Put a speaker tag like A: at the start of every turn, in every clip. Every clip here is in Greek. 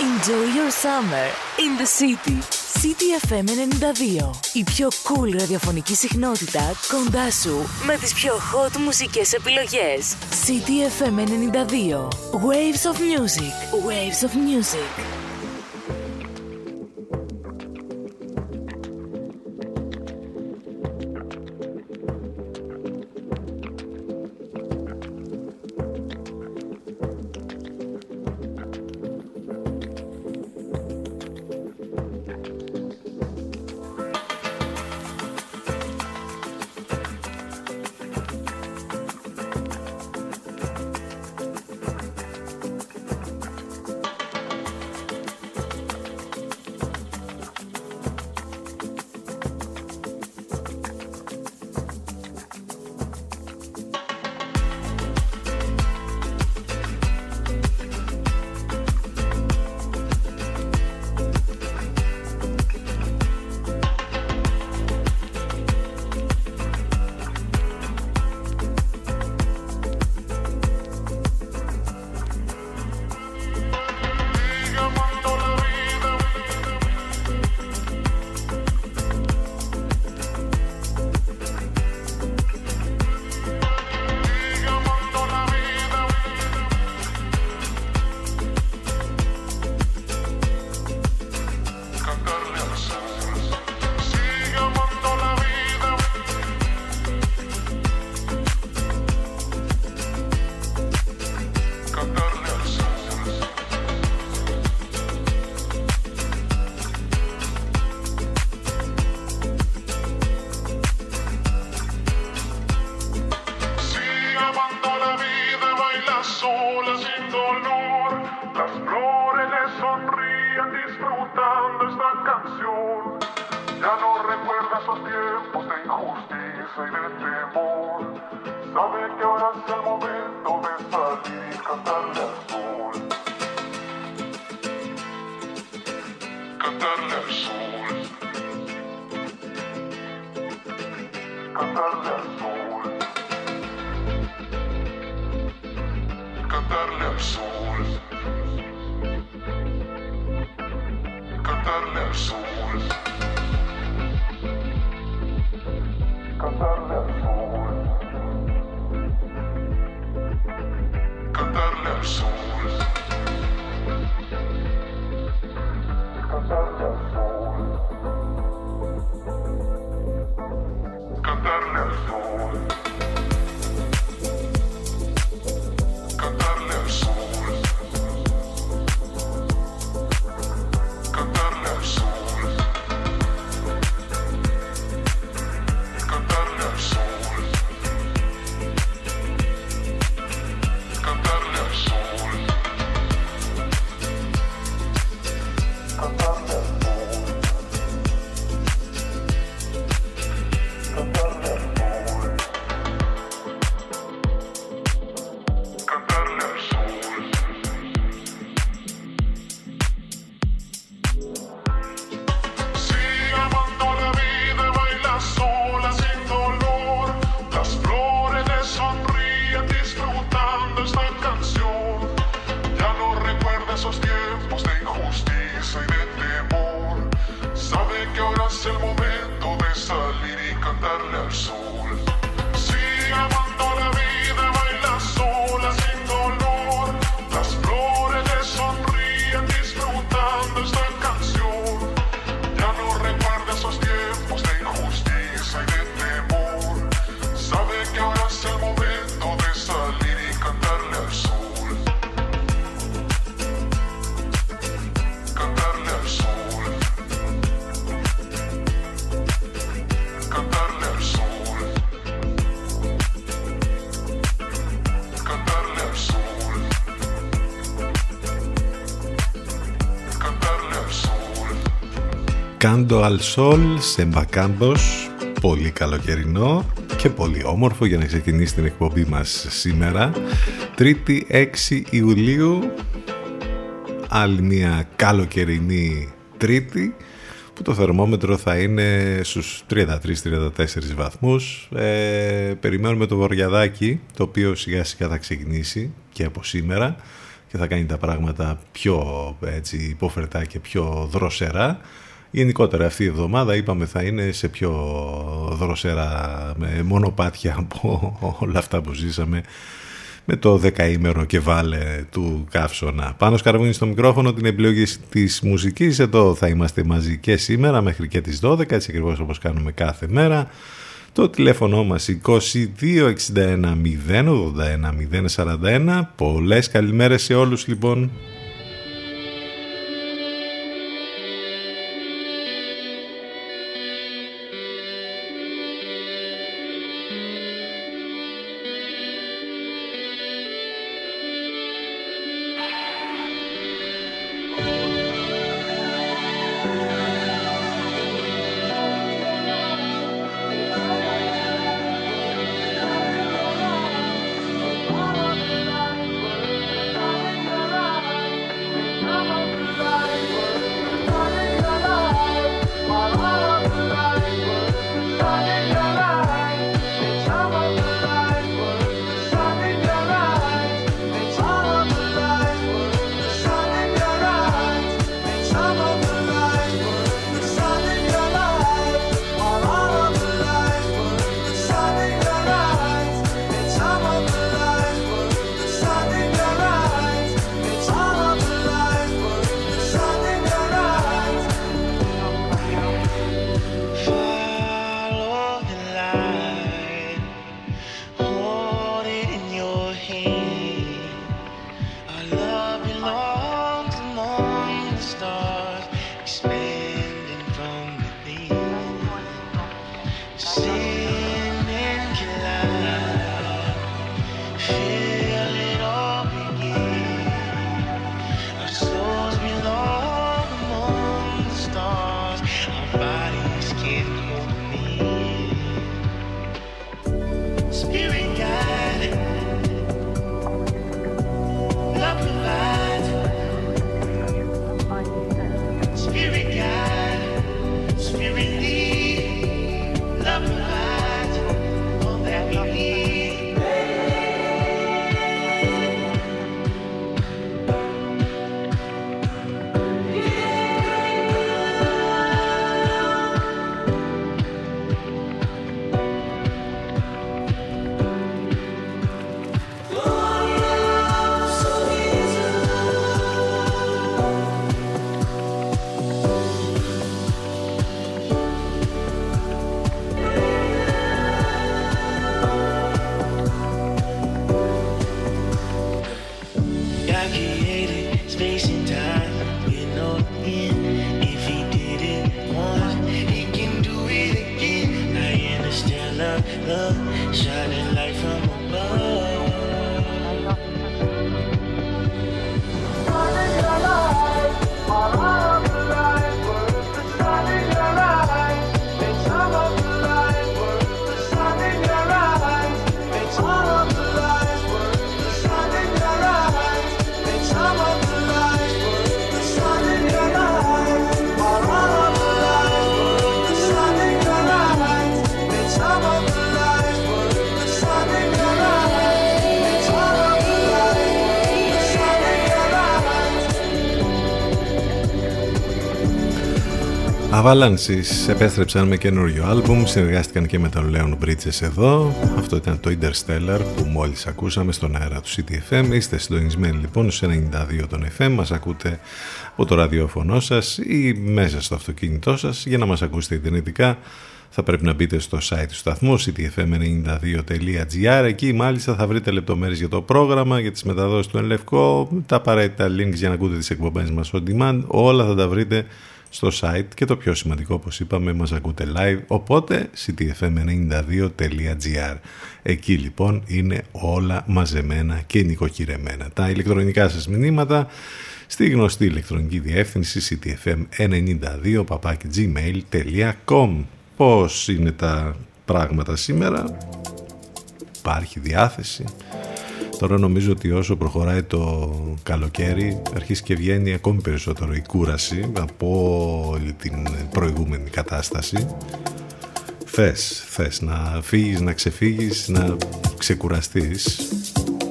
A: Enjoy your summer in the city. City FM 92. Η πιο cool ραδιοφωνική συχνότητα κοντά σου με τις πιο hot μουσικές επιλογές. City FM 92. Waves of music. Waves of music.
B: Κάντο Αλσόλ σε Μπακάμπος. Πολύ καλοκαιρινό και πολύ όμορφο για να ξεκινήσει την εκπομπή μας σήμερα. 3η 6 Ιουλίου. Άλλη μια καλοκαιρινή Τρίτη που το θερμόμετρο θα είναι στους 33-34 βαθμούς. Ε, περιμένουμε το βοριαδάκι το οποίο σιγά σιγά θα ξεκινήσει και από σήμερα και θα κάνει τα πράγματα πιο έτσι, υποφερτά και πιο δροσερά. Γενικότερα αυτή η εβδομάδα είπαμε θα είναι σε πιο δροσερά με μονοπάτια από όλα αυτά που ζήσαμε με το δεκαήμερο και βάλε του καύσωνα. Πάνω σκαρβούνι στο μικρόφωνο την επιλογή της μουσικής. Εδώ θα είμαστε μαζί και σήμερα μέχρι και τις 12, έτσι ακριβώς όπως κάνουμε κάθε μέρα. Το τηλέφωνο μας 2261 081 041. Πολλές καλημέρες σε όλους λοιπόν. Avalanches επέστρεψαν με καινούριο άλμπουμ, συνεργάστηκαν και με τον Leon Bridges εδώ. Αυτό ήταν το Interstellar που μόλις ακούσαμε στον αέρα του CTFM. Είστε συντονισμένοι λοιπόν στους 92 των FM, μας ακούτε από το ραδιόφωνο σας ή μέσα στο αυτοκίνητό σας για να μας ακούσετε ιντερνετικά. Θα πρέπει να μπείτε στο site του σταθμού ctfm92.gr Εκεί μάλιστα θα βρείτε λεπτομέρειες για το πρόγραμμα, για τις μεταδόσεις του Ενλευκό, τα απαραίτητα links για να ακούτε τις εκπομπές μας on demand. Όλα θα τα βρείτε στο site και το πιο σημαντικό όπως είπαμε μας ακούτε live οπότε ctfm92.gr εκεί λοιπόν είναι όλα μαζεμένα και νοικοκυρεμένα. Τα ηλεκτρονικά σας μηνύματα στη γνωστή ηλεκτρονική διεύθυνση ctfm92 gmail.com πως είναι τα πράγματα σήμερα; Υπάρχει διάθεση Τώρα νομίζω ότι όσο προχωράει το καλοκαίρι αρχίζει και βγαίνει ακόμη περισσότερο η κούραση από όλη την προηγούμενη κατάσταση. Θες, θες να φύγεις, να ξεφύγεις, να ξεκουραστείς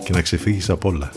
B: και να ξεφύγεις από όλα.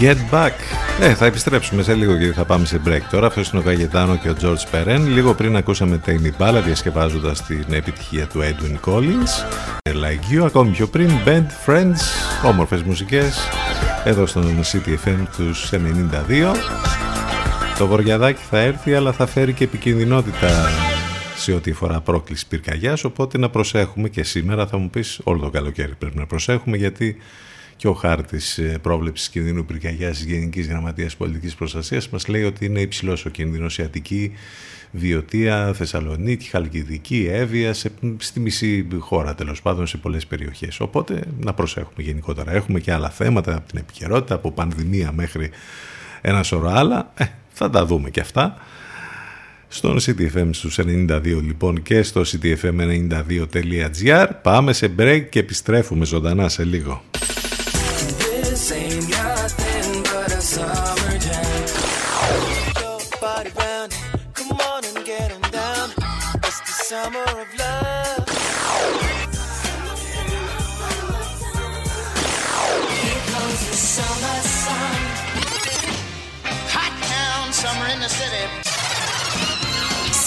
B: Get Back. Ε, θα επιστρέψουμε σε λίγο γιατί θα πάμε σε break τώρα. Αυτό είναι ο Καγετάνο και ο George Perrin. Λίγο πριν ακούσαμε τα Impala διασκευάζοντας την επιτυχία του Edwin Collins. Like You, ακόμη πιο πριν, Band Friends, όμορφες μουσικές. Εδώ στον CTFM τους 92. Το βοριαδάκι θα έρθει αλλά θα φέρει και επικινδυνότητα σε ό,τι αφορά πρόκληση πυρκαγιάς. Οπότε να προσέχουμε και σήμερα θα μου πεις όλο το καλοκαίρι πρέπει να προσέχουμε γιατί και ο χάρτης ε, πρόβλεψης κινδύνου πυρκαγιάς τη Γενικής Γραμματείας Πολιτικής Προστασίας μας λέει ότι είναι υψηλός ο κίνδυνος η Αττική, Βιωτία, Θεσσαλονίκη, Χαλκιδική, Εύβοια, στη μισή χώρα τέλος πάντων σε πολλές περιοχές. Οπότε να προσέχουμε γενικότερα. Έχουμε και άλλα θέματα από την επικαιρότητα, από πανδημία μέχρι ένα σωρό άλλα. Ε, θα τα δούμε και αυτά. Στον CTFM στους 92 λοιπόν και στο ctfm92.gr Πάμε σε break και επιστρέφουμε ζωντανά σε λίγο.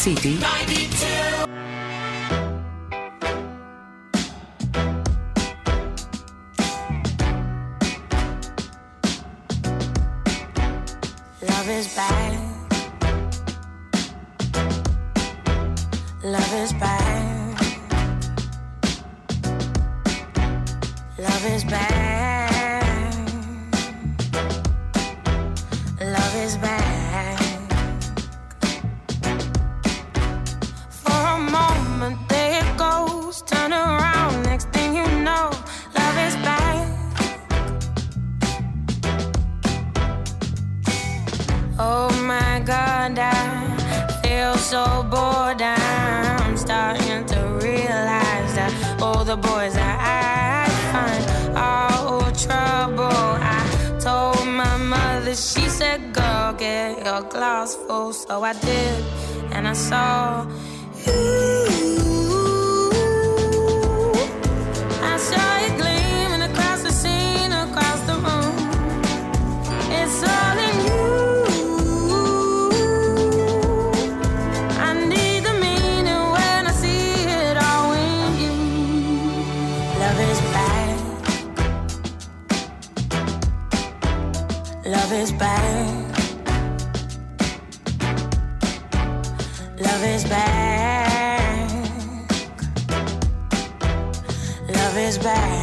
C: City. 92. Love is bad. Love is bad. Love is bad. So bored, I'm starting to realize that all the boys that I find are all trouble. I told my mother, she said, Girl, get your glass full. So I did, and I saw you. Is bad. Love is back. Love is back.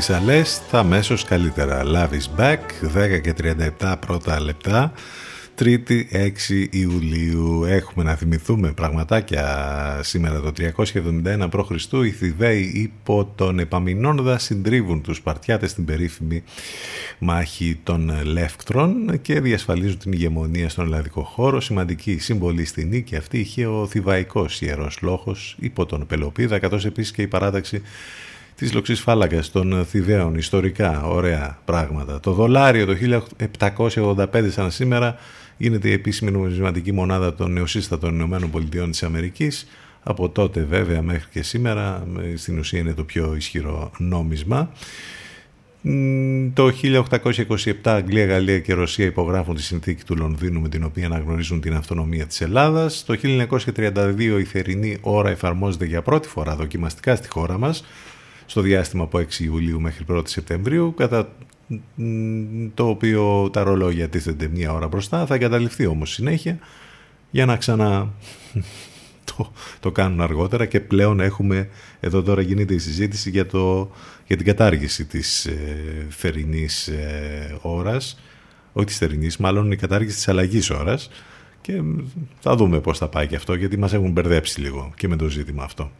B: Τις αλές θα αμέσως καλύτερα. Love is back, 10 και 37 πρώτα λεπτά. Τρίτη 6 Ιουλίου έχουμε να θυμηθούμε πραγματάκια σήμερα το 371 π.Χ. Οι Θηβαίοι υπό τον Επαμινόνδα συντρίβουν τους Σπαρτιάτες στην περίφημη μάχη των Λεύκτρων και διασφαλίζουν την ηγεμονία στον ελλαδικό χώρο. Σημαντική συμβολή στη νίκη αυτή είχε ο Θηβαϊκός Ιερός Λόγος υπό τον Πελοπίδα καθώς επίσης και η παράταξη της λοξής φάλακας των Θηβαίων, ιστορικά, ωραία πράγματα. Το δολάριο το 1785 σαν σήμερα γίνεται η επίσημη νομισματική μονάδα των νεοσύστατων Ηνωμένων Πολιτειών της Αμερικής. Από τότε βέβαια μέχρι και σήμερα στην ουσία είναι το πιο ισχυρό νόμισμα. Το 1827 Αγγλία, Γαλλία και Ρωσία υπογράφουν τη συνθήκη του Λονδίνου με την οποία αναγνωρίζουν την αυτονομία της Ελλάδας. Το 1932 η θερινή ώρα εφαρμόζεται για πρώτη φορά δοκιμαστικά στη χώρα μας στο διάστημα από 6 Ιουλίου μέχρι 1 Σεπτεμβρίου κατά το οποίο τα ρολόγια τίθενται μία ώρα μπροστά θα εγκαταλειφθεί όμως συνέχεια για να ξανά το, το κάνουν αργότερα και πλέον έχουμε εδώ τώρα γίνεται η συζήτηση για, το, για την κατάργηση της ε, θερινής ε, ώρας. Όχι της θερινής, μάλλον η κατάργηση της αλλαγής ώρας. Και θα δούμε πώς θα πάει και αυτό γιατί μας έχουν μπερδέψει λίγο και με το ζήτημα αυτό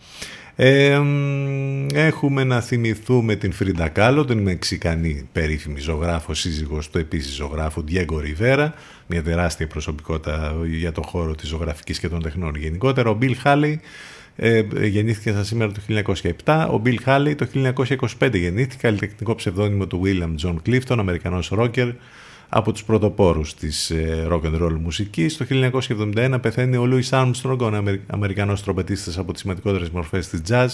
B: έχουμε να θυμηθούμε την Φρίντα Κάλο, την Μεξικανή περίφημη ζωγράφο, σύζυγος του επίσης ζωγράφου Διέγκο Ριβέρα, μια τεράστια προσωπικότητα για το χώρο της ζωγραφικής και των τεχνών γενικότερα. Ο Bill Haley ε, γεννήθηκε σαν σήμερα το 1907. Ο Bill Haley το 1925 γεννήθηκε, καλλιτεχνικό ψευδόνυμο του William John Clifton, Αμερικανός ρόκερ, από τους πρωτοπόρους της ε, rock and roll μουσικής. Το 1971 πεθαίνει ο Louis Armstrong, ο Αμερικανός τρομπετίστας από τις σημαντικότερες μορφές της jazz.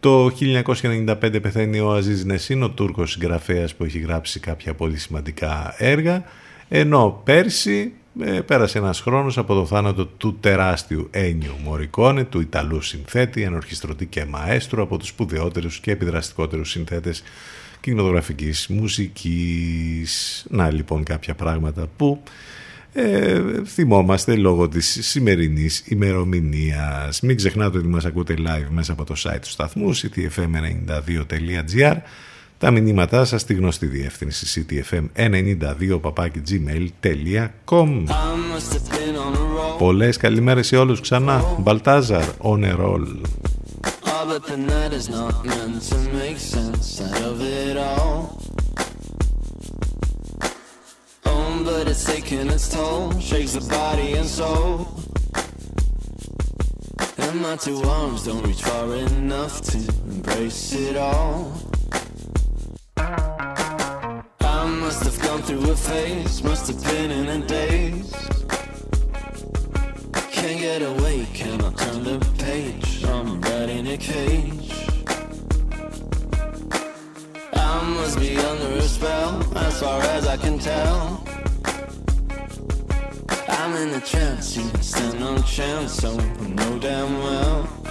B: Το 1995 πεθαίνει ο Αζίζ Νεσίν, ο Τούρκος συγγραφέας που έχει γράψει κάποια πολύ σημαντικά έργα. Ενώ πέρσι ε, πέρασε ένας χρόνος από το θάνατο του τεράστιου Ένιου Μωρικόνε, του Ιταλού συνθέτη, ενορχιστρωτή και μαέστρου από τους σπουδαιότερους και επιδραστικότερους συνθέτες κινηματογραφικής μουσικής. Να λοιπόν κάποια πράγματα που ε, θυμόμαστε λόγω της σημερινής ημερομηνίας. Μην ξεχνάτε ότι μας ακούτε live μέσα από το site του σταθμού ctfm92.gr τα μηνύματά σας στη γνωστή διεύθυνση ctfm92 Πολλές καλημέρες σε όλους ξανά. Μπαλτάζαρ, on a roll. But the night is not meant to make sense out of it all. Oh, but it's taking its toll, shakes the body and soul. And my two arms don't reach far enough to embrace it all. I must have gone through a phase, must have been in a daze. Can't get away, cannot turn the page I'm right in a cage. I must be under a spell, as far as I can tell. I'm in a trance, you stand no chance, so I know damn well.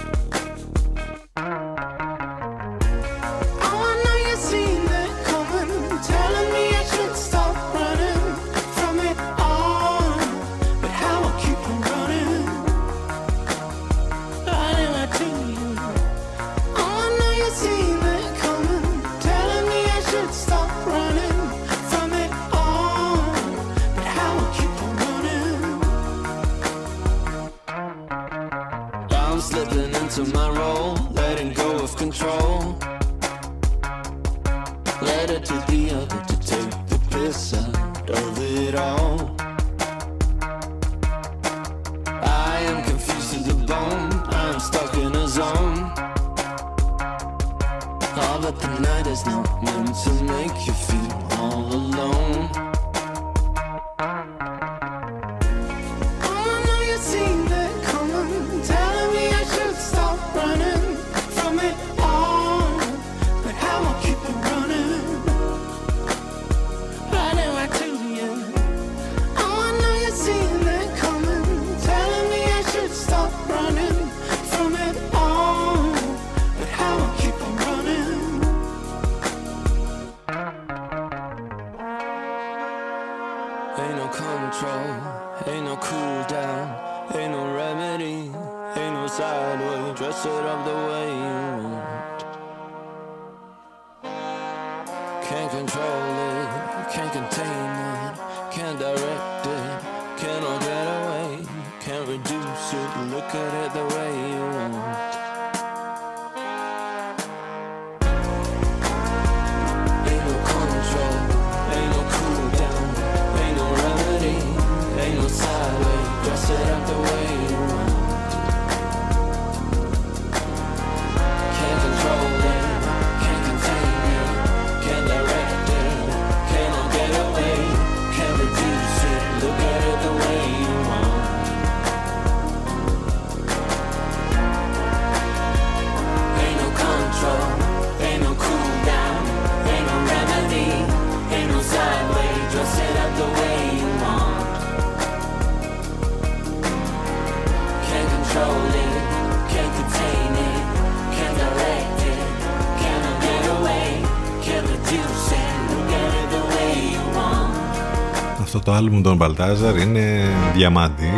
B: Άλμπουμ των Μπαλτάζαρ είναι διαμάντι.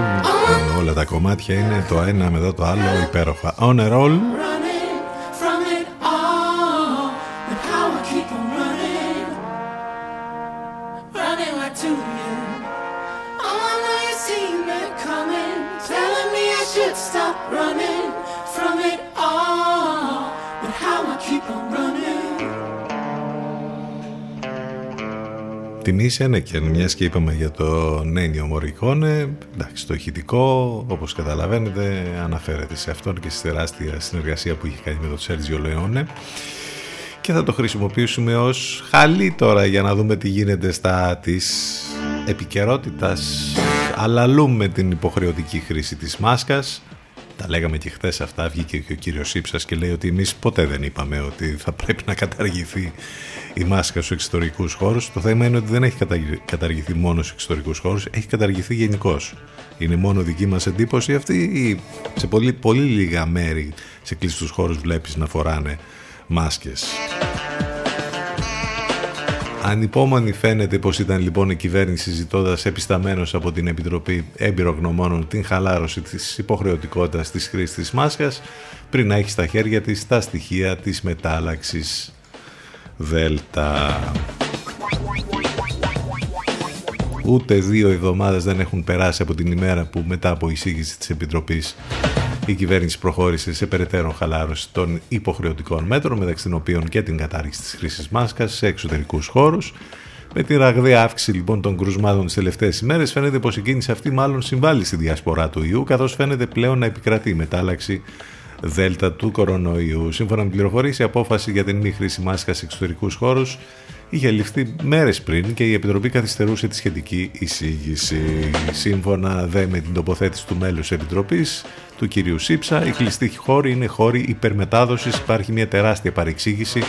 B: Όλα τα κομμάτια είναι το ένα μετά το άλλο υπέροχα. On a roll. Τιμήσει και μιας και είπαμε για το Νένιο Μωρικόνε, εντάξει, το ηχητικό, όπως καταλαβαίνετε, αναφέρεται σε αυτόν και στη τεράστια συνεργασία που είχε κάνει με τον Σέρτζιο Λεόνε. Και θα το χρησιμοποιήσουμε ως χαλί τώρα για να δούμε τι γίνεται στα της επικαιρότητας. Αλλαλούμε την υποχρεωτική χρήση της μάσκας. Τα λέγαμε και χθες αυτά, βγήκε και ο κύριος Ήψας και λέει ότι εμείς ποτέ δεν είπαμε ότι θα πρέπει να καταργηθεί η μάσκα στους εξωτερικούς χώρους. Το θέμα είναι ότι δεν έχει καταργηθεί μόνο στους εξωτερικούς χώρους, έχει καταργηθεί γενικώς. Είναι μόνο δική μας εντύπωση αυτή ή σε πολύ, πολύ λίγα μέρη σε κλειστούς χώρους βλέπεις να φοράνε μάσκες. Ανυπόμονη φαίνεται πως ήταν λοιπόν η κυβέρνηση ζητώντας επισταμένος από την Επιτροπή Εμπειρογνωμόνων την χαλάρωση της υποχρεωτικότητας της χρήσης της μάσκας πριν να έχει στα χέρια της τα στοιχεία της μετάλλαξης Δέλτα. Ούτε δύο εβδομάδες δεν έχουν περάσει από την ημέρα που μετά από εισήγηση της Επιτροπής η κυβέρνηση προχώρησε σε περαιτέρω χαλάρωση των υποχρεωτικών μέτρων, μεταξύ των οποίων και την κατάργηση της χρήσης μάσκας σε εξωτερικούς χώρους. Με τη ραγδαία αύξηση λοιπόν των κρουσμάτων τις τελευταίες ημέρες, φαίνεται πως η κίνηση αυτή μάλλον συμβάλλει στη διασπορά του ιού, καθώς φαίνεται πλέον να επικρατεί η μετάλλαξη δέλτα του κορονοϊού. Σύμφωνα με πληροφορήσει, η απόφαση για την μη χρήση μάσκας σε εξωτερικούς χώρους είχε ληφθεί μέρες πριν και η Επιτροπή καθυστερούσε τη σχετική εισήγηση. Σύμφωνα δε με την τοποθέτηση του μέλους Επιτροπής, του κυρίου Σίψα, οι κλειστοί χώροι είναι χώροι υπερμετάδοσης. Υπάρχει μια τεράστια παρεξήγηση.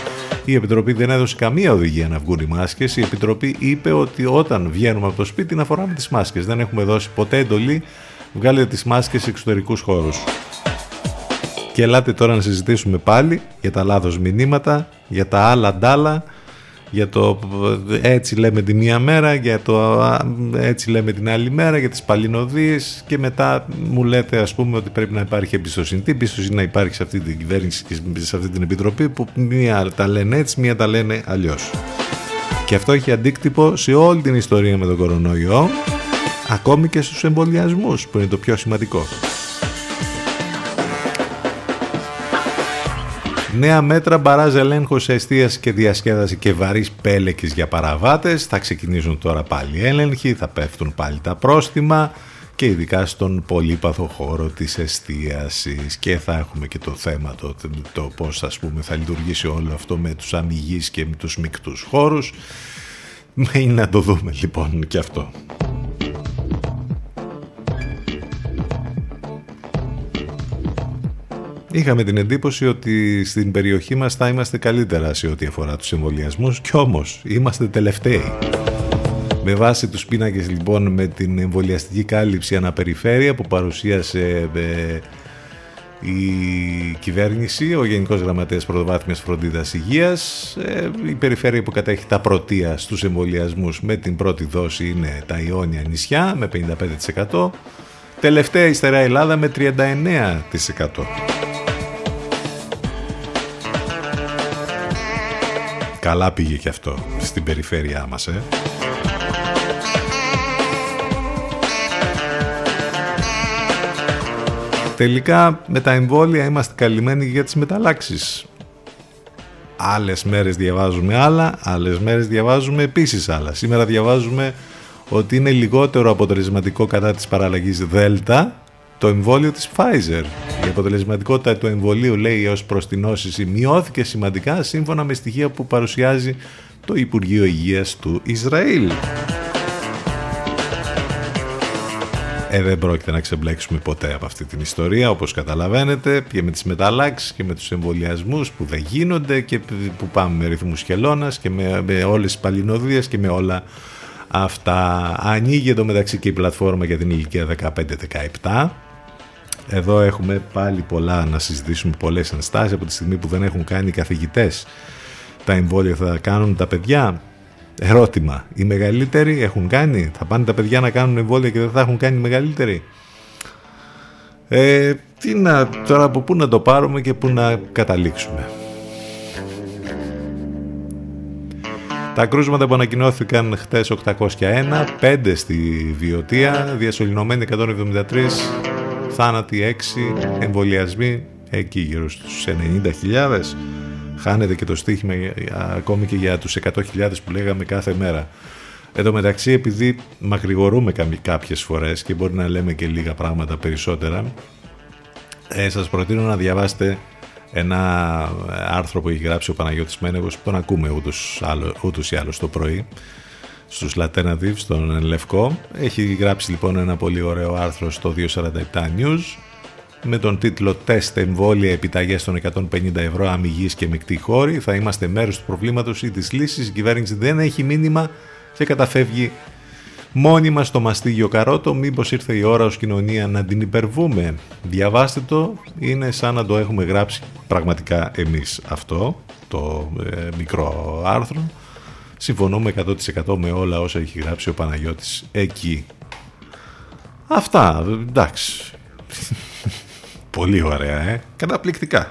B: Η Επιτροπή δεν έδωσε καμία οδηγία να βγουν οι μάσκες. Η Επιτροπή είπε ότι όταν βγαίνουμε από το σπίτι να φοράμε τις μάσκες. Δεν έχουμε δώσει ποτέ εντολή βγάλετε τις μάσκες σε εξωτερικούς χώρους. Και ελάτε τώρα να συζητήσουμε πάλι για τα λάθος μηνύματα, για τα άλλα ντάλα, για το έτσι λέμε τη μία μέρα, για το έτσι λέμε την άλλη μέρα, για τις παλινοδίες και μετά μου λέτε ας πούμε ότι πρέπει να υπάρχει εμπιστοσύνη. Τι εμπιστοσύνη να υπάρχει σε αυτή την κυβέρνηση και σε αυτή την επιτροπή που μία τα λένε έτσι, μία τα λένε αλλιώς. Και αυτό έχει αντίκτυπο σε όλη την ιστορία με τον κορονοϊό, ακόμη και στους εμβολιασμούς που είναι το πιο σημαντικό. Νέα μέτρα μπαράζ ελέγχου σε εστίαση και διασκέδαση και βαρύς πέλεκης για παραβάτες. Θα ξεκινήσουν τώρα πάλι έλεγχοι, θα πέφτουν πάλι τα πρόστιμα και ειδικά στον πολύπαθο χώρο της εστίασης και θα έχουμε και το θέμα το, το πώς ας πούμε θα λειτουργήσει όλο αυτό με τους αμυγείς και με τους μικτούς χώρους. Είναι να το δούμε λοιπόν και αυτό. Είχαμε την εντύπωση ότι στην περιοχή μας θα είμαστε καλύτερα σε ό,τι αφορά τους εμβολιασμούς και όμως είμαστε τελευταίοι. Με βάση τους πίνακες λοιπόν με την εμβολιαστική κάλυψη αναπεριφέρεια που παρουσίασε ε, η κυβέρνηση, ο Γενικός Γραμματέας Πρωτοβάθμιας Φροντίδας Υγείας, ε, η περιφέρεια που κατέχει τα πρωτεία στους εμβολιασμούς με την πρώτη δόση είναι τα Ιόνια νησιά με 55%, τελευταία υστερά Ελλάδα με 39%. Καλά πήγε και αυτό στην περιφέρειά μας, ε. Τελικά με τα εμβόλια είμαστε καλυμμένοι για τις μεταλλάξεις. Άλλες μέρες διαβάζουμε άλλα, άλλες μέρες διαβάζουμε επίσης άλλα. Σήμερα διαβάζουμε ότι είναι λιγότερο αποτελεσματικό κατά της παραλλαγής Δέλτα το εμβόλιο της Pfizer. Η αποτελεσματικότητα του εμβολίου, λέει, ως προς την νόσηση μειώθηκε σημαντικά σύμφωνα με στοιχεία που παρουσιάζει το Υπουργείο Υγείας του Ισραήλ. Ε, δεν πρόκειται να ξεμπλέξουμε ποτέ από αυτή την ιστορία, όπως καταλαβαίνετε, και με τις μεταλλάξεις και με τους εμβολιασμούς που δεν γίνονται και που πάμε με ρυθμούς χελώνας και με, με όλες τις παλινοδίες και με όλα αυτά. Ανοίγει εδώ μεταξύ και η πλατφόρμα για την ηλικία 15-17. Εδώ έχουμε πάλι πολλά να συζητήσουμε, πολλές ενστάσεις από τη στιγμή που δεν έχουν κάνει οι καθηγητές. Τα εμβόλια θα κάνουν τα παιδιά. Ερώτημα. Οι μεγαλύτεροι έχουν κάνει; Θα πάνε τα παιδιά να κάνουν εμβόλια και δεν θα έχουν κάνει οι μεγαλύτεροι; Ε, τι να, τώρα από πού να το πάρουμε και πού να καταλήξουμε; Τα κρούσματα που ανακοινώθηκαν χτες 801, 5 στη Βιωτία, διασωληνωμένοι 173, θάνατοι 6, εμβολιασμοί εκεί γύρω στους 90.000. Χάνεται και το στοίχημα ακόμη και για τους 100.000 που λέγαμε κάθε μέρα. Εν τω μεταξύ, επειδή μακρηγορούμε κάποιες φορές και μπορεί να λέμε και λίγα πράγματα περισσότερα, ε, σας προτείνω να διαβάσετε ένα άρθρο που έχει γράψει ο Παναγιώτης Μένεγος που τον ακούμε ούτως, άλλο, ούτως ή άλλως το πρωί στους Alternatives, στον Λευκό. Έχει γράψει λοιπόν ένα πολύ ωραίο άρθρο στο 247 News με τον τίτλο «Τεστ εμβόλια επιταγές των 150 ευρώ αμυγής και μεικτή χώρη». Θα είμαστε μέρος του προβλήματος ή της λύσης. Η κυβέρνηση δεν έχει μήνυμα και καταφεύγει μόνιμα στο μαστίγιο καρότο. Μήπως ήρθε η ώρα ως κοινωνία να την υπερβούμε; Διαβάστε το, είναι σαν να το έχουμε γράψει πραγματικά εμείς αυτό, το ε, μικρό άρθρο. Συμφωνούμε 100% με όλα όσα έχει γράψει ο Παναγιώτης εκεί. Αυτά, εντάξει. Πολύ ωραία, ε. Καταπληκτικά.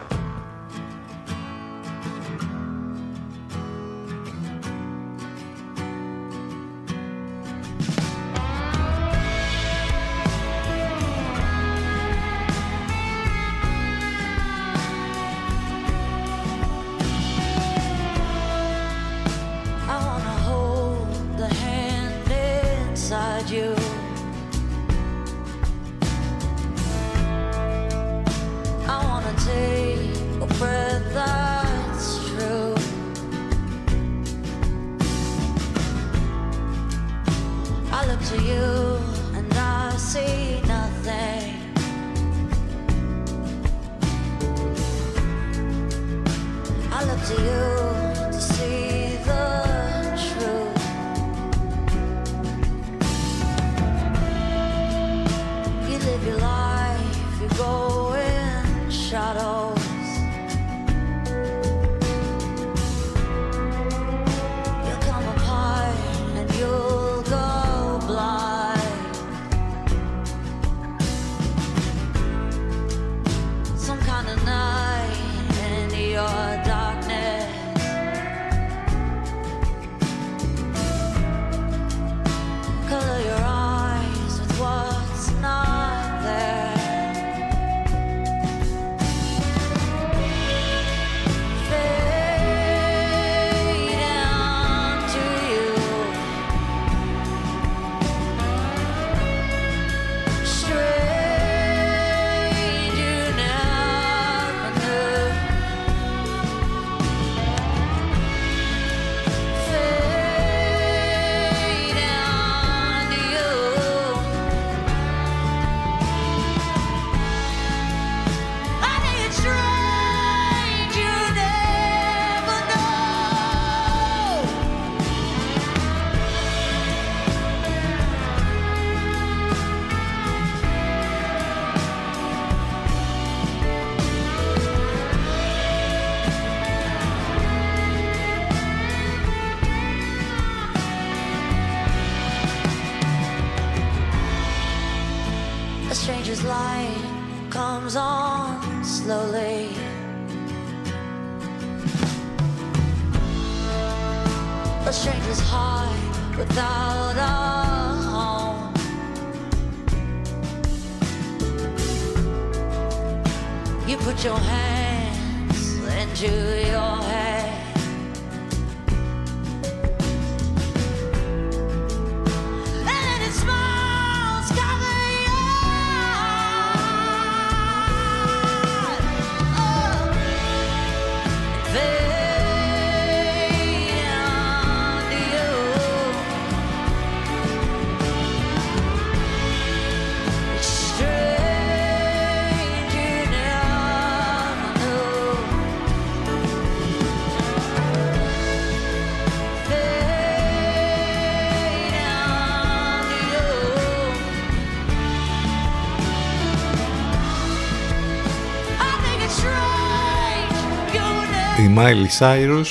B: Miley Cyrus,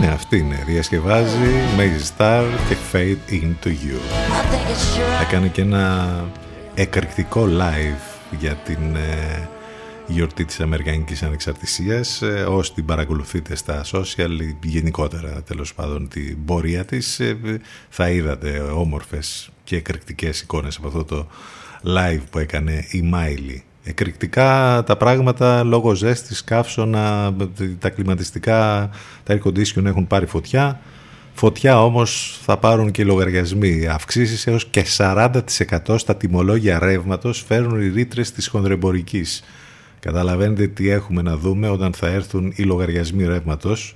B: ναι αυτή είναι, διασκευάζει Maze Star και Fade Into You.
D: I think it's strange.
B: Έκανε και ένα εκρηκτικό live για την ε, γιορτή της Αμερικανικής Ανεξαρτησίας. Ε, όσοι την παρακολουθείτε στα social ή γενικότερα τέλος πάντων την πορεία της ε, θα είδατε όμορφες και εκρηκτικές εικόνες από αυτό το live που έκανε η Μάιλι. Εκρηκτικά τα πράγματα λόγω ζέστης, καύσωνα, τα κλιματιστικά, τα air condition έχουν πάρει φωτιά. Φωτιά όμως θα πάρουν και οι λογαριασμοί. Αυξήσεις έως και 40% στα τιμολόγια ρεύματος φέρνουν οι ρήτρες της χονδρεμπορικής. Καταλαβαίνετε τι έχουμε να δούμε όταν θα έρθουν οι λογαριασμοί ρεύματος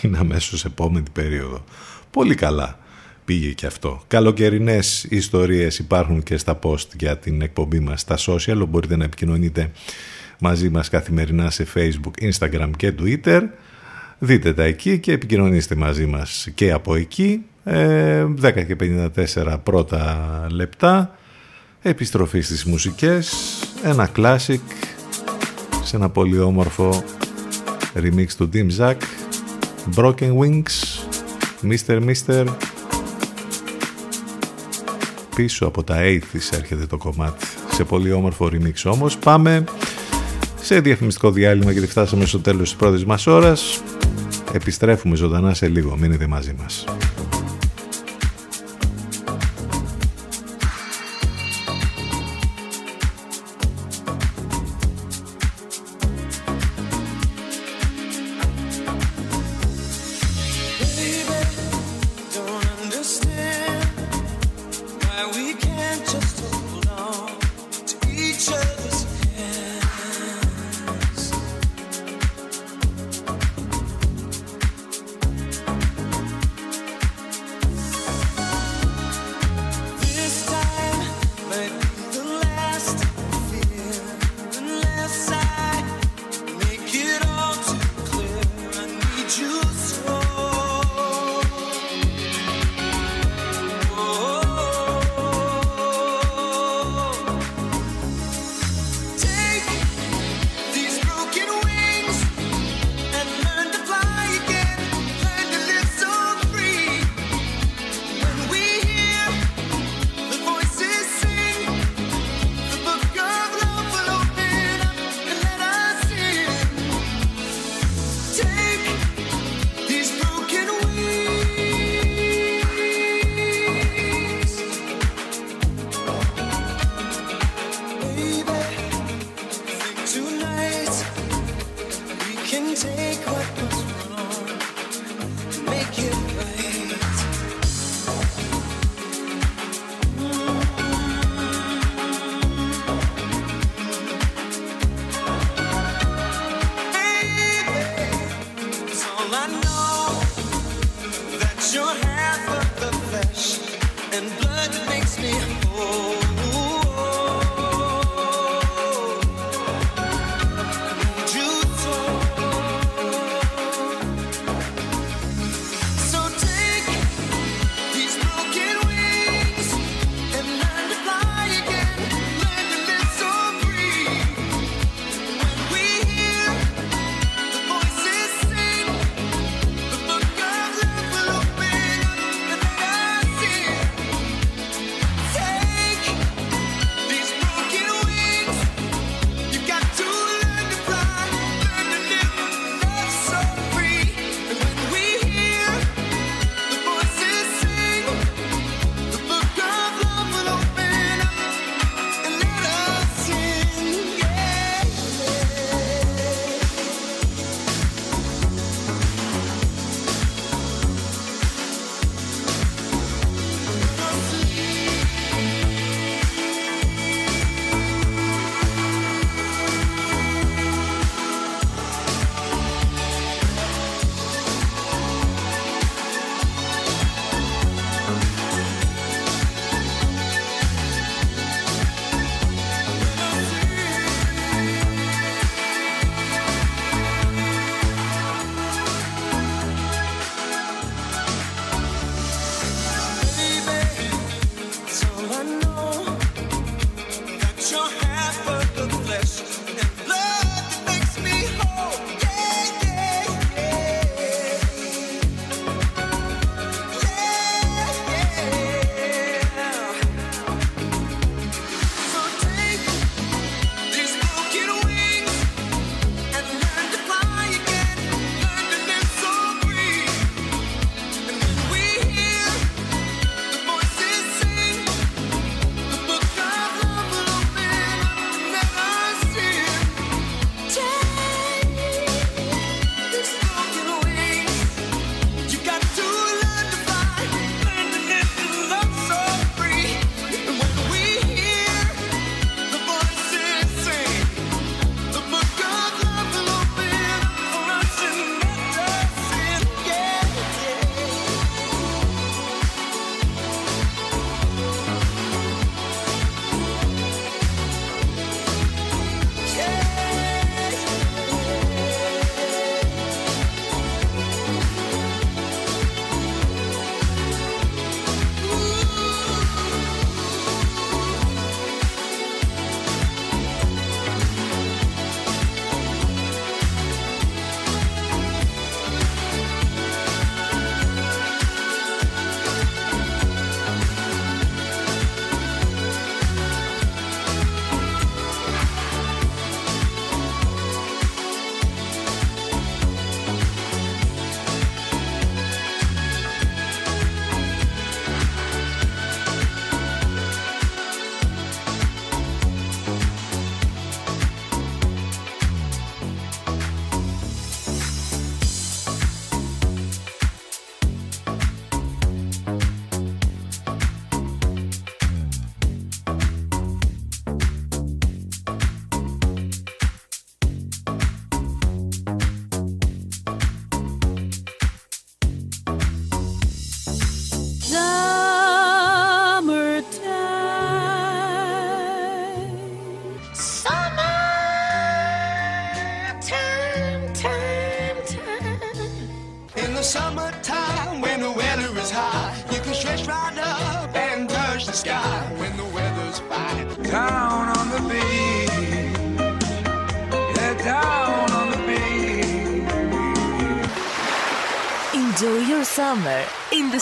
B: την αμέσως επόμενη περίοδο. Πολύ καλά πήγε και αυτό. Καλοκαιρινές ιστορίες υπάρχουν και στα post για την εκπομπή μας στα social. Μπορείτε να επικοινωνείτε μαζί μας καθημερινά σε Facebook, Instagram και Twitter. Δείτε τα εκεί και επικοινωνήστε μαζί μας και από εκεί. Ε, 10 και 54 πρώτα λεπτά. Επιστροφή στις μουσικές. Ένα classic σε ένα πολύ όμορφο remix του Dim Zack. Broken Wings. Mr. Mister. Πίσω από τα 80's έρχεται το κομμάτι. Σε πολύ όμορφο remix όμως. Πάμε σε διαφημιστικό διάλειμμα γιατί φτάσαμε στο τέλος της πρώτης μας ώρας. Επιστρέφουμε ζωντανά σε λίγο. Μείνετε μαζί μας.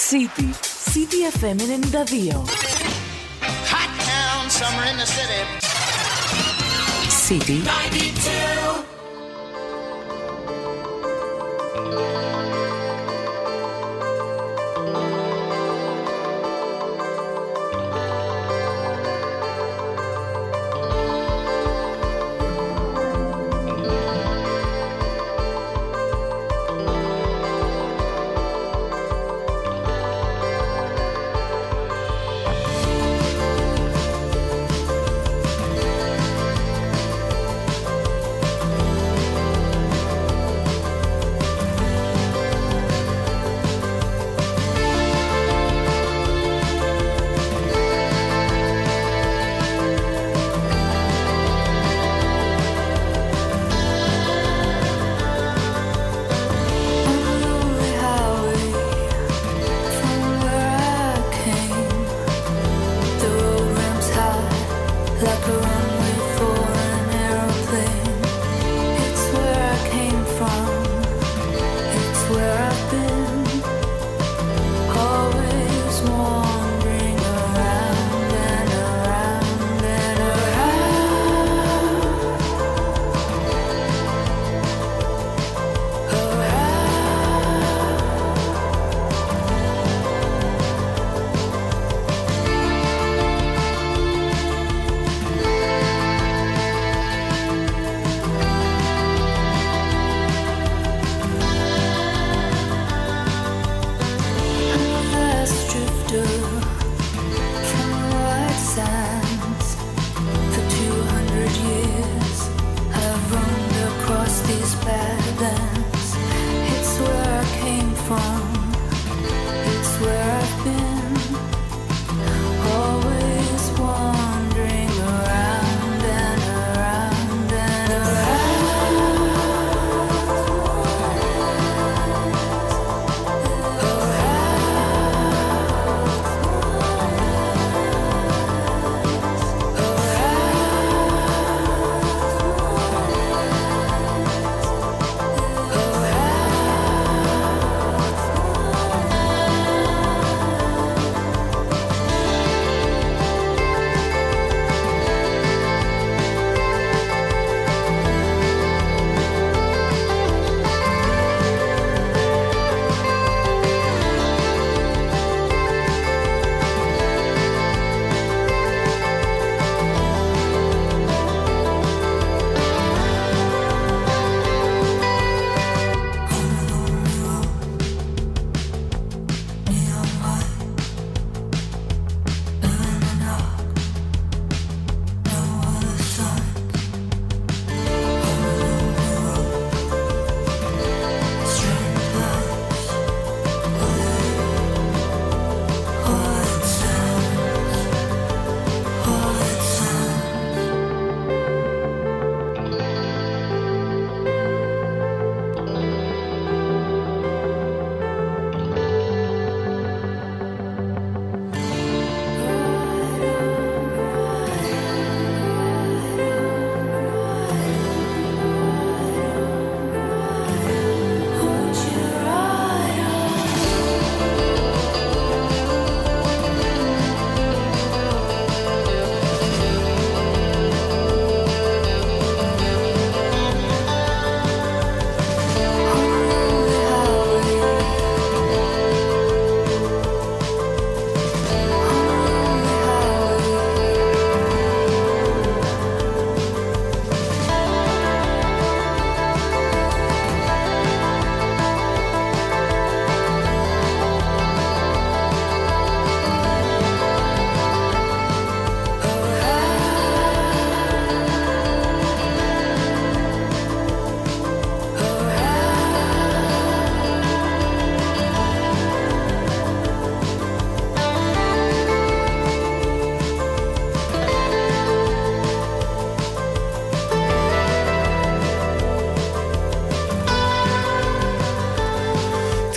E: City, City FM 92.
F: Hot town, summer in the city.
E: City.
G: 92.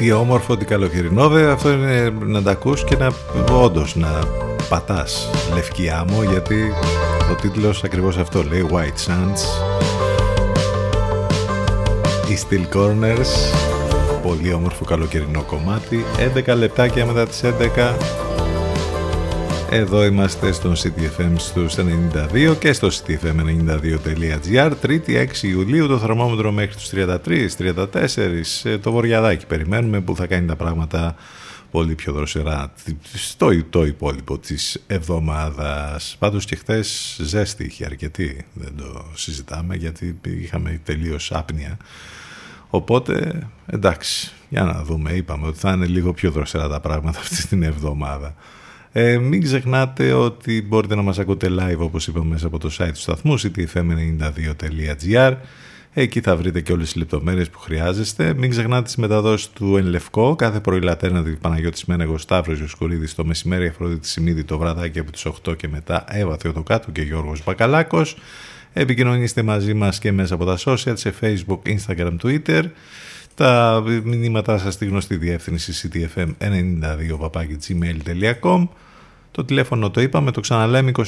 B: Τι όμορφο, τι καλοκαιρινό. Βέβαια αυτό είναι να τα ακούς και να όντως να πατάς λευκή άμμο γιατί ο τίτλος ακριβώς αυτό λέει White Sands. Οι Steel Corners. Πολύ όμορφο καλοκαιρινό κομμάτι. 11 λεπτάκια μετά τις 11 εδώ είμαστε στο CTFM στους 92 και στο ctfm92.gr 3η 6 Ιουλίου το θερμόμετρο μέχρι τους 33, 34 το βορειαδάκι περιμένουμε που θα κάνει τα πράγματα πολύ πιο δροσερά στο το υπόλοιπο της εβδομάδας. Πάντως και χθες ζέστη είχε αρκετή, δεν το συζητάμε γιατί είχαμε τελείως άπνοια. Οπότε εντάξει, για να δούμε, είπαμε ότι θα είναι λίγο πιο δροσερά τα πράγματα αυτή την εβδομάδα. Ε, μην ξεχνάτε ότι μπορείτε να μας ακούτε live όπως είπαμε μέσα από το site του σταθμού ctfm92.gr Εκεί θα βρείτε και όλες τις λεπτομέρειες που χρειάζεστε. Μην ξεχνάτε τις μεταδόσεις του Ενλευκό. Κάθε πρωί Λατέρνα Παναγιώτης Μένεγος Σταύρος Ιωσκουρίδης το μεσημέρι Αφροδίτη Σιμίδη το βραδάκι από τις 8 και μετά Εύα Θεοδοκάτου και Γιώργος Μπακαλάκος. Επικοινωνήστε μαζί μας και μέσα από τα social σε Facebook, Instagram, Twitter. Τα μηνύματά σας στη γνωστή διεύθυνση ctfm92.gmail.com το τηλέφωνο το είπαμε, το ξαναλέμε 2261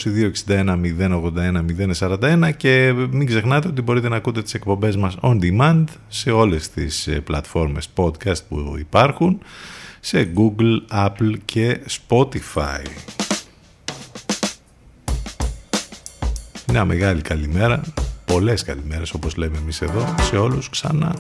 B: 081 041 και μην ξεχνάτε ότι μπορείτε να ακούτε τις εκπομπές μας on demand σε όλες τις ε, πλατφόρμες podcast που υπάρχουν σε Google, Apple και Spotify. Μια μεγάλη καλημέρα, πολλές καλημέρες όπως λέμε εμείς εδώ, σε όλους ξανά.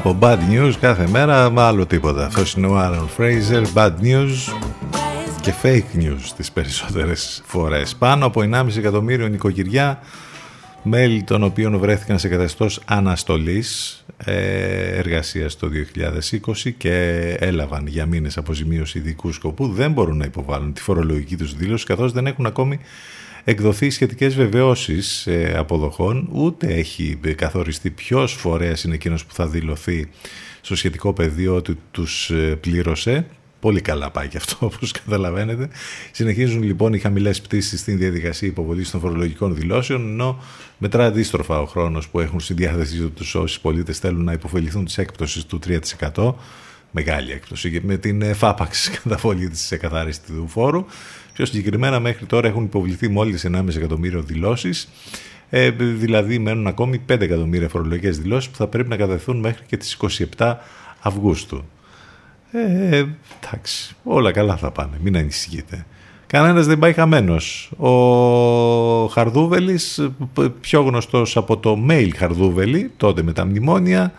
B: Από Bad News κάθε μέρα, άλλο τίποτα. Αυτό είναι ο Aaron Fraser, Bad News και Fake News τις περισσότερες φορές. Πάνω από 1,5 εκατομμύριο νοικοκυριά, μέλη των οποίων βρέθηκαν σε καθεστώς αναστολής ε, εργασίας το 2020 και έλαβαν για μήνες αποζημίωση ειδικού σκοπού, δεν μπορούν να υποβάλουν τη φορολογική τους δήλωση καθώς δεν έχουν ακόμη εκδοθεί σχετικές βεβαιώσεις ε, αποδοχών, ούτε έχει καθοριστεί ποιος φορέας είναι εκείνος που θα δηλωθεί στο σχετικό πεδίο ότι τους ε, πλήρωσε. Πολύ καλά πάει και αυτό όπως καταλαβαίνετε. Συνεχίζουν λοιπόν οι χαμηλές πτήσεις στην διαδικασία υποβολής των φορολογικών δηλώσεων, ενώ μετρά αντίστροφα ο χρόνος που έχουν στη διάθεσή τους όσοι πολίτες θέλουν να υποφεληθούν της έκπτωσης του 3%. Μεγάλη έκπτωση με την ε, φάπαξης καταβολή της εκαθάρισης του φόρου. Πιο συγκεκριμένα μέχρι τώρα έχουν υποβληθεί μόλις 1,5 εκατομμύριο δηλώσεις ε, δηλαδή μένουν ακόμη 5 εκατομμύρια φορολογικές δηλώσεις που θα πρέπει να καταθεθούν μέχρι και τις 27 Αυγούστου. Ε, εντάξει, όλα καλά θα πάνε, μην ανησυχείτε. Κανένας δεν πάει χαμένος. Ο Χαρδούβελης, πιο γνωστός από το mail Χαρδούβελη, τότε με τα μνημόνια,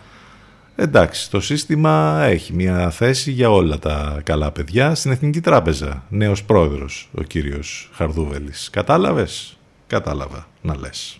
B: εντάξει, το σύστημα έχει μια θέση για όλα τα καλά παιδιά στην Εθνική Τράπεζα. Νέος πρόεδρος, ο κύριος Χαρδούβελης. Κατάλαβες; Κατάλαβα, να λες.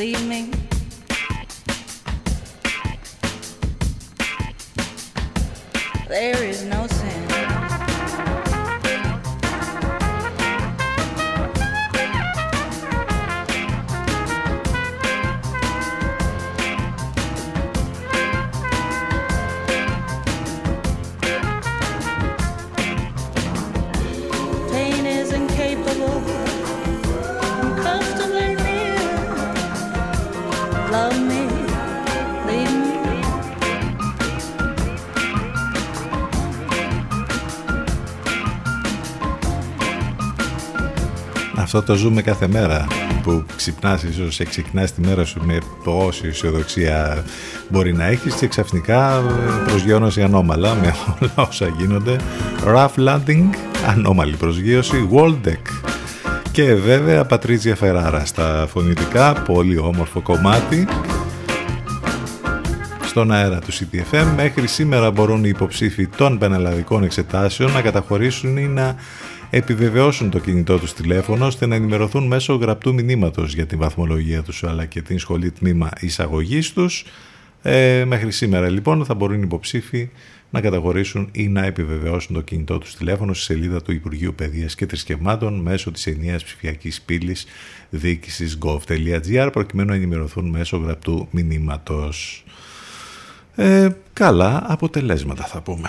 D: Leave me.
B: Αυτό το ζούμε κάθε μέρα που ξυπνάς ίσως ξυπνάς τη μέρα σου με πόση αισιοδοξία μπορεί να έχεις και ξαφνικά ε, προσγειώνεσαι ανώμαλα με όλα όσα γίνονται rough landing, ανώμαλη προσγείωση Waldeck και βέβαια Πατρίτζια Φεράρα στα φωνητικά πολύ όμορφο κομμάτι στον αέρα του CTFM. Μέχρι σήμερα μπορούν οι υποψήφοι των πεναλλαδικών εξετάσεων να καταχωρήσουν ή να επιβεβαιώσουν το κινητό τους τηλέφωνο ώστε να ενημερωθούν μέσω γραπτού μηνύματος για την βαθμολογία τους αλλά και την σχολή τμήμα εισαγωγής τους. Ε, μέχρι σήμερα λοιπόν θα μπορούν οι υποψήφοι να καταχωρήσουν ή να επιβεβαιώσουν το κινητό τους τηλέφωνο στη σελίδα του Υπουργείου Παιδείας και Θρησκευμάτων μέσω της ενιαίας ψηφιακής πύλης διοίκησης gov.gr προκειμένου να ενημερωθούν μέσω γραπτού μηνύματος. Ε, καλά αποτελέσματα θα πούμε.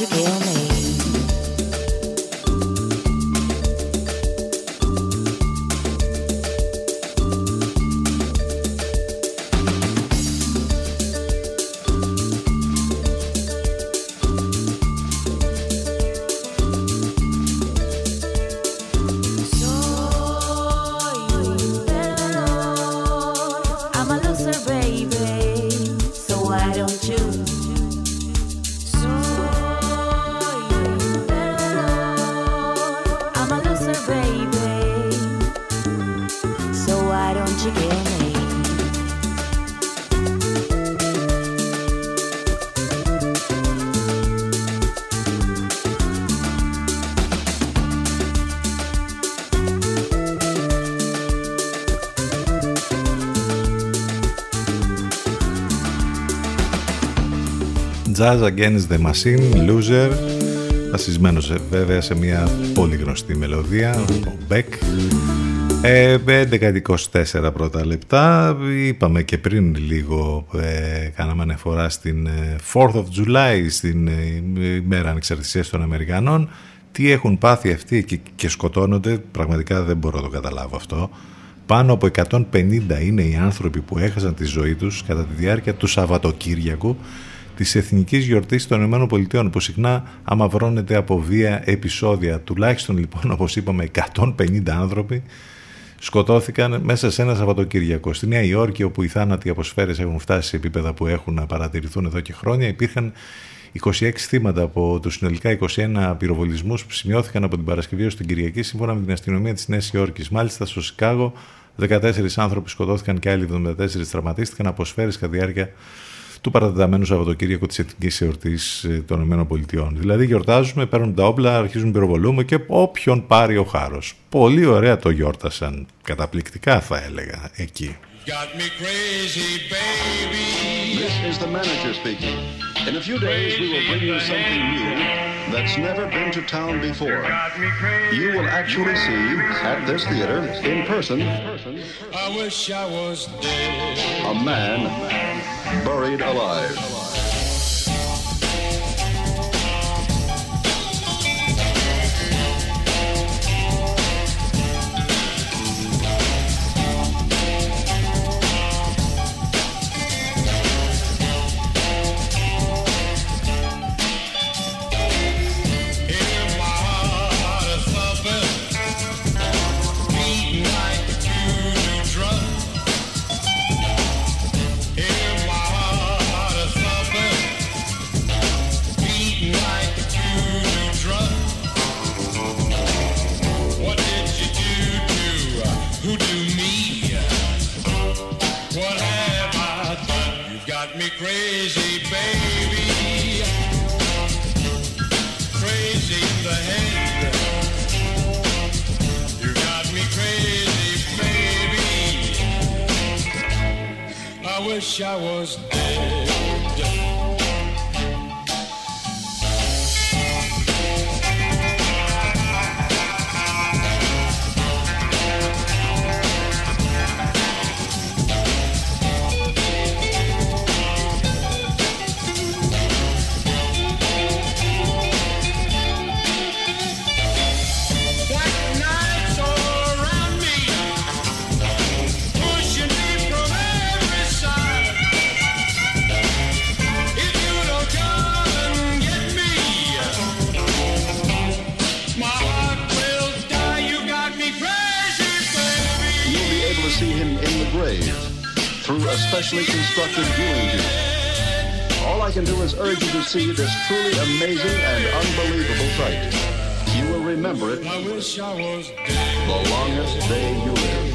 H: you.
B: Jazz Against the Machine, Loser, βασισμένος ε, βέβαια σε μια πολύ γνωστή μελωδία, ο Beck. Ε, 11-24 πρώτα λεπτά, είπαμε και πριν λίγο, ε, κάναμε αναφορά στην ε, 4th of July, στην ε, ημέρα ανεξαρτησίας των Αμερικανών. Τι έχουν πάθει αυτοί και, και σκοτώνονται, πραγματικά δεν μπορώ να το καταλάβω αυτό. Πάνω από 150 είναι οι άνθρωποι που έχασαν τη ζωή τους κατά τη διάρκεια του Σαββατοκύριακου της Εθνικής Γιορτής των ΗΠΑ που συχνά αμαυρώνεται από βία επεισόδια. Τουλάχιστον λοιπόν όπως είπαμε 150 άνθρωποι σκοτώθηκαν μέσα σε ένα Σαββατοκύριακο. Στη Νέα Υόρκη όπου οι θάνατοι από σφαίρες έχουν φτάσει σε επίπεδα που έχουν να παρατηρηθούν εδώ και χρόνια υπήρχαν 26 θύματα από τους συνολικά 21 πυροβολισμούς που σημειώθηκαν από την Παρασκευή ως την Κυριακή σύμφωνα με την αστυνομία της Νέας Υόρκης. Μάλιστα στο Σικάγο 14 άνθρωποι σκοτώθηκαν και άλλοι 74 τραυματίστηκαν από σφαίρες κατά τη διάρκεια του παρατεταμένου Σαββατοκύριακου της Εθνικής Εορτής των ΗΠΑ. Δηλαδή, γιορτάζουμε, παίρνουν τα όπλα, αρχίζουν πυροβολούμε και όποιον πάρει ο χάρος. Πολύ ωραία το γιόρτασαν. Καταπληκτικά θα έλεγα εκεί.
I: Got me crazy, baby.
J: This is the manager speaking. In a few days, we will bring you something new that's never been to town before. You will actually see at this theater, in person,
I: I wish I was dead.
J: a man buried alive.
K: I was.
J: See this truly amazing and unbelievable sight. You will remember it
K: I wish I was dead.
J: the longest day you live.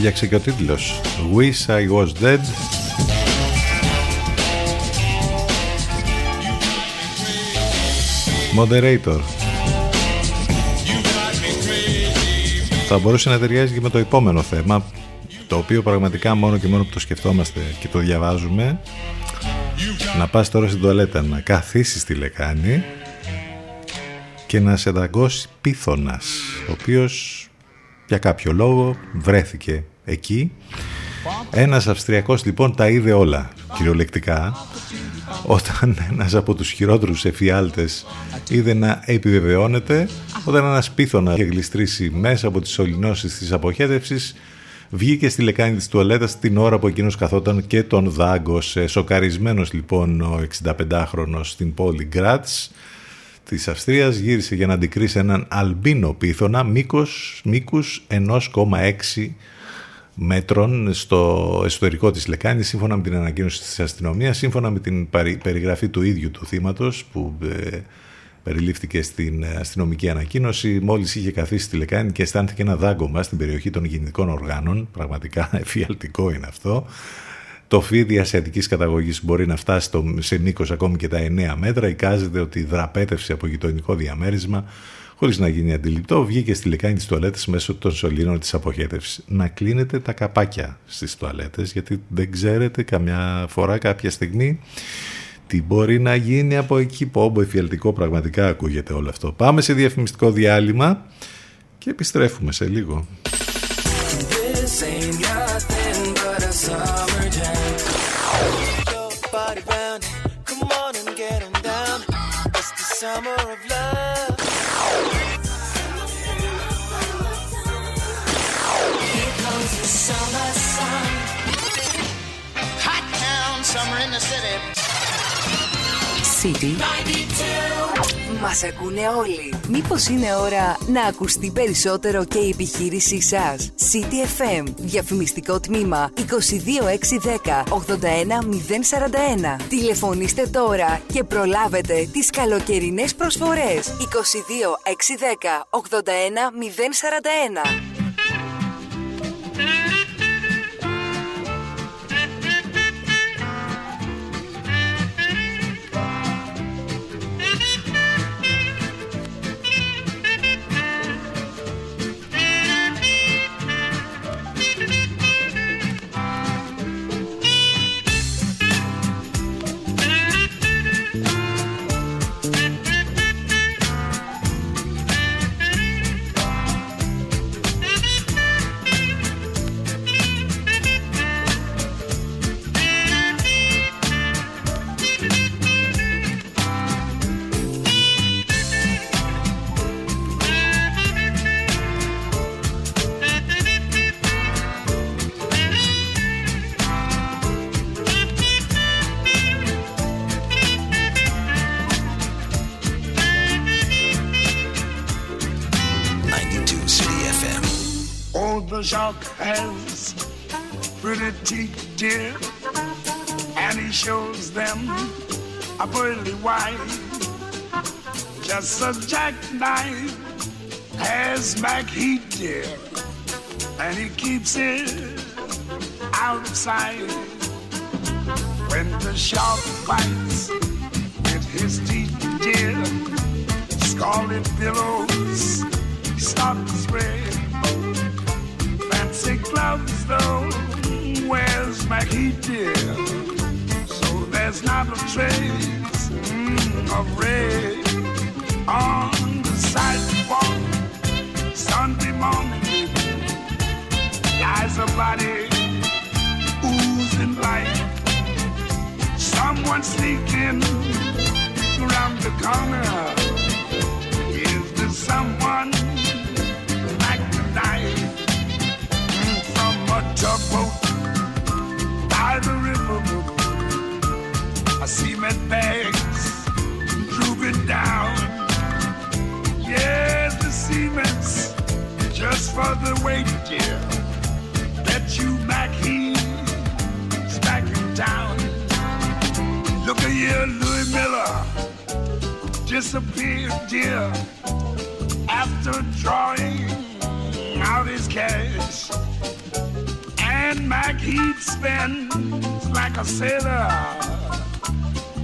B: Τέριαξε και ο τίτλος. Wish I Was Dead. Moderator. Θα μπορούσε να ταιριάζει και με το επόμενο θέμα το οποίο πραγματικά μόνο και μόνο που το σκεφτόμαστε και το διαβάζουμε. Να πας τώρα στην τουαλέτα να καθίσεις στη λεκάνη και να σε δαγκώσει πίθωνας ο οποίος για κάποιο λόγο βρέθηκε εκεί. Ένας Αυστριακός λοιπόν τα είδε όλα κυριολεκτικά όταν ένας από τους χειρότερους εφιάλτες είδε να επιβεβαιώνεται όταν ένας πίθωνας είχε γλιστρήσει μέσα από τις σωληνώσεις της αποχέτευσης βγήκε στη λεκάνη της τουαλέτας την ώρα που εκείνος καθόταν και τον δάγκωσε. Σοκαρισμένος λοιπόν ο 65χρονος στην πόλη Γκράτς της Αυστρίας γύρισε για να αντικρίσει έναν αλμπίνο πίθωνα μήκος, μήκους 1,6 μέτρων στο εσωτερικό της λεκάνης σύμφωνα με την ανακοίνωση της αστυνομίας σύμφωνα με την παρι- περιγραφή του ίδιου του θύματος που ε, περιλήφθηκε στην αστυνομική ανακοίνωση. Μόλις είχε καθίσει στη λεκάνη και αισθάνθηκε ένα δάγκωμα στην περιοχή των γεννητικών οργάνων. Πραγματικά εφιαλτικό είναι αυτό το φίδι ασιατικής καταγωγής μπορεί να φτάσει στο- σε μήκος ακόμη και τα 9 μέτρα. Εικάζεται ότι δραπέτευσε από γειτονικό διαμέρισμα χωρίς να γίνει αντιληπτό. Βγήκε στη λεκάνη της τουαλέτας μέσω των σωλήνων της αποχέτευσης. Να κλείνετε τα καπάκια στις τουαλέτες γιατί δεν ξέρετε καμιά φορά κάποια στιγμή τι μπορεί να γίνει από εκεί. Πόμπο εφιαλτικό πραγματικά ακούγεται όλο αυτό. Πάμε σε διαφημιστικό διάλειμμα και επιστρέφουμε σε λίγο.
E: City.
L: Μας ακούνε όλοι. Μήπως είναι ώρα να ακουστεί περισσότερο και η επιχείρησή σας; City FM. Διαφημιστικό τμήμα 22610 81041. Τηλεφωνήστε τώρα και προλάβετε τις καλοκαιρινές προσφορές. 22610 81041.
I: Shark has pretty teeth, dear, and he shows them a pearly white. Just a jackknife has back heat, dear, and he keeps it out of sight. When the shark bites with his teeth, dear, scarlet billows start to spread. Though, wears Mackie, dear, so there's not a trace mm, of red on the sidewalk. Sunday morning, lies a body oozing light. Someone sneaking around the corner. A sailor.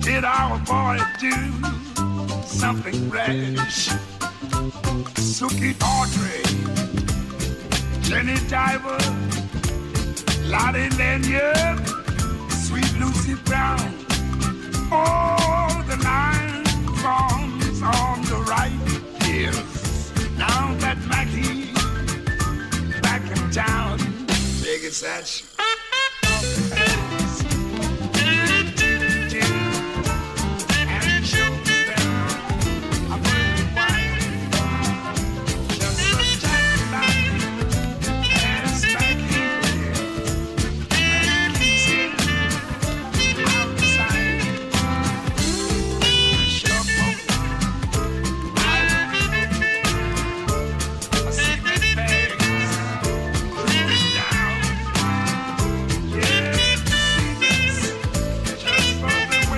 I: Did our boy do something rash? Suki Audrey, Jenny Diver, Lottie Lanyard, Sweet Lucy Brown. Oh, the line forms on the right. Yes. Now that Mackie back in town, big as that.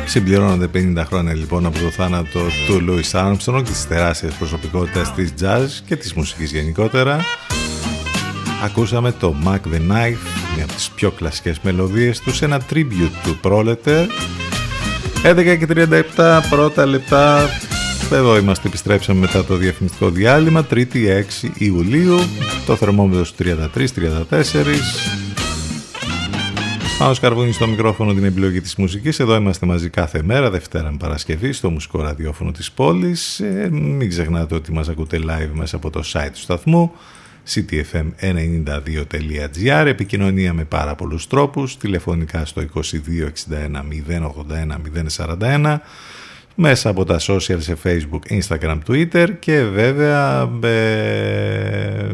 B: Συμπληρώνονται 50 χρόνια λοιπόν από το θάνατο του Louis Armstrong και της τεράστιας προσωπικότητας της jazz και της μουσικής γενικότερα. Ακούσαμε το Mac the Knife, μια από τις πιο κλασικές μελωδίες τους, σε ένα tribute του Proleter. 11 και 37 πρώτα λεπτά. Εδώ είμαστε, επιστρέψαμε μετά το διαφημιστικό διάλειμμα, 3η 6 Ιουλίου, το θερμόμετρο στους 33-34. Πάνω σκαρβούνι στο μικρόφωνο την επιλογή της μουσικής. Εδώ είμαστε μαζί κάθε μέρα, Δευτέρα με Παρασκευή, στο μουσικό ραδιόφωνο της πόλης. Ε, μην ξεχνάτε ότι μας ακούτε live μέσα από το site του σταθμού ctfm92.gr Επικοινωνία με πάρα πολλούς τρόπους, τηλεφωνικά στο 2261 081 041 μέσα από τα social σε facebook, instagram, twitter και βέβαια ε,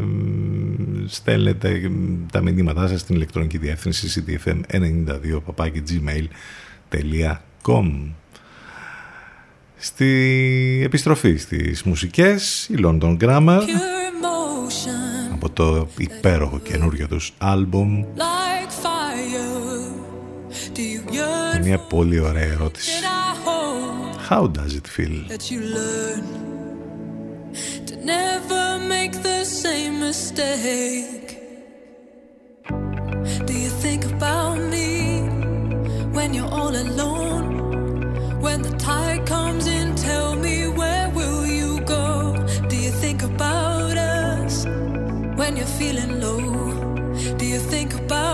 B: στέλνετε τα μηνύματά σας στην ηλεκτρονική διεύθυνση ctfm92.gmail.com Στη επιστροφή στις μουσικές, η London Grammar από το υπέροχο καινούριο τους άλμπουμ.
M: Like fire, do you yearn
B: μια πολύ ωραία ερώτηση.
M: I hope
B: How does it feel?
M: Never make the same mistake? Do you think about me when you're all alone? When the tide comes in, tell me where will you go? Do you think about us when you're feeling low? Do you think about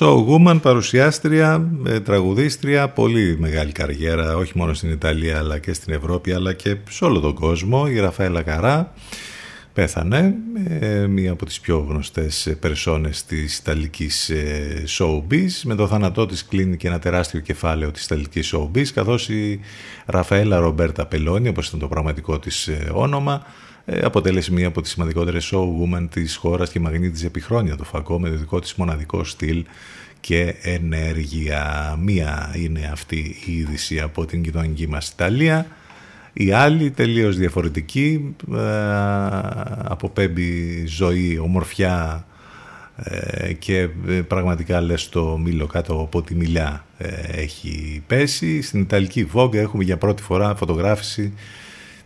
B: Showwoman, παρουσιάστρια, ε, τραγουδίστρια, πολύ μεγάλη καριέρα, όχι μόνο στην Ιταλία αλλά και στην Ευρώπη αλλά και σε όλο τον κόσμο. Η Ραφαέλα Καρά πέθανε, ε, μία από τις πιο γνωστές περσόνες της Ιταλικής ε, showbiz. Με το θάνατό της κλείνει και ένα τεράστιο κεφάλαιο της Ιταλικής showbiz, καθώς η Ραφαέλα Ρομπέρτα Πελώνη, όπως ήταν το πραγματικό της ε, όνομα, ε, αποτέλεσε μία από τις σημαντικότερες showwoman της χώρας και μαγνήτης επί χρόνια το φακό με το δικό της μοναδικό στυλ και ενέργεια. Μία είναι αυτή η είδηση από την κοινωνική μας Ιταλία. Η άλλη τελείως διαφορετική, ε, αποπέμπει ζωή, ομορφιά ε, και ε, πραγματικά λες το μήλο κάτω από τη μιλιά ε, έχει πέσει. Στην Ιταλική Vogue έχουμε για πρώτη φορά φωτογράφηση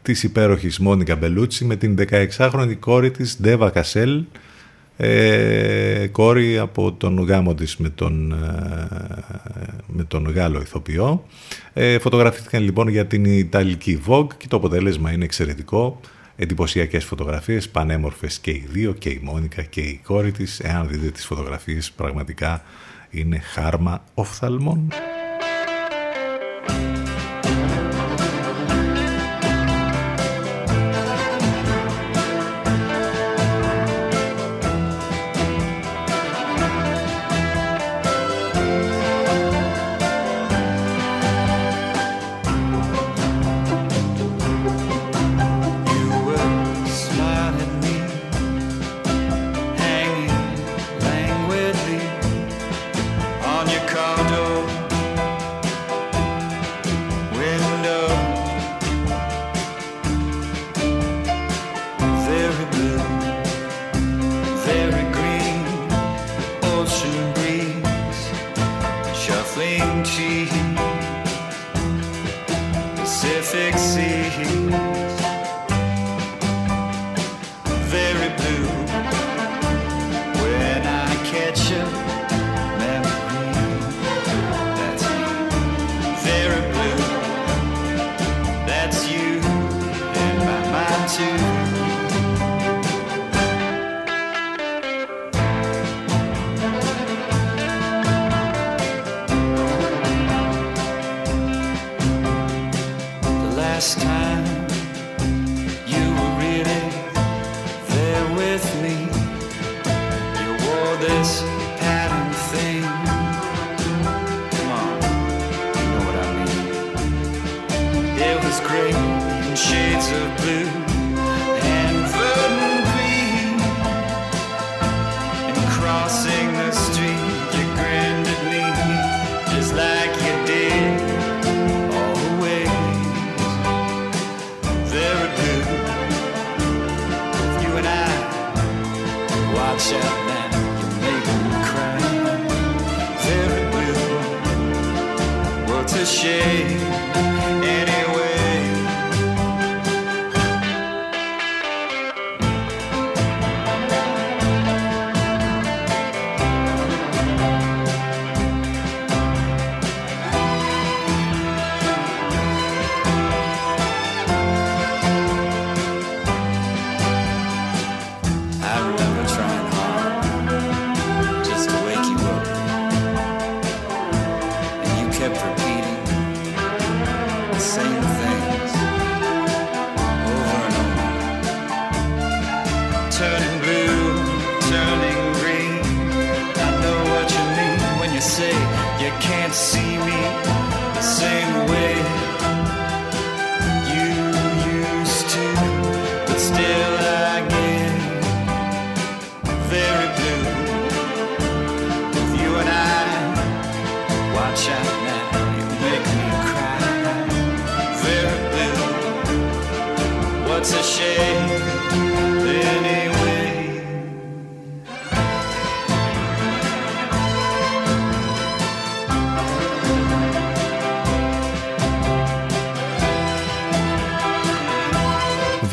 B: της υπέροχης Μόνικα Μπελούτσι με την 16χρονη κόρη της Ντέβα Κασέλ ε, κόρη από τον γάμο της με τον, ε, με τον Γάλλο ηθοποιό. Ε, φωτογραφήθηκαν λοιπόν για την Ιταλική Vogue και το αποτέλεσμα είναι εξαιρετικό. Εντυπωσιακές φωτογραφίες, πανέμορφες και οι δύο, και η Μόνικα και η κόρη της. Εάν δείτε τις φωτογραφίες πραγματικά είναι χάρμα οφθαλμών.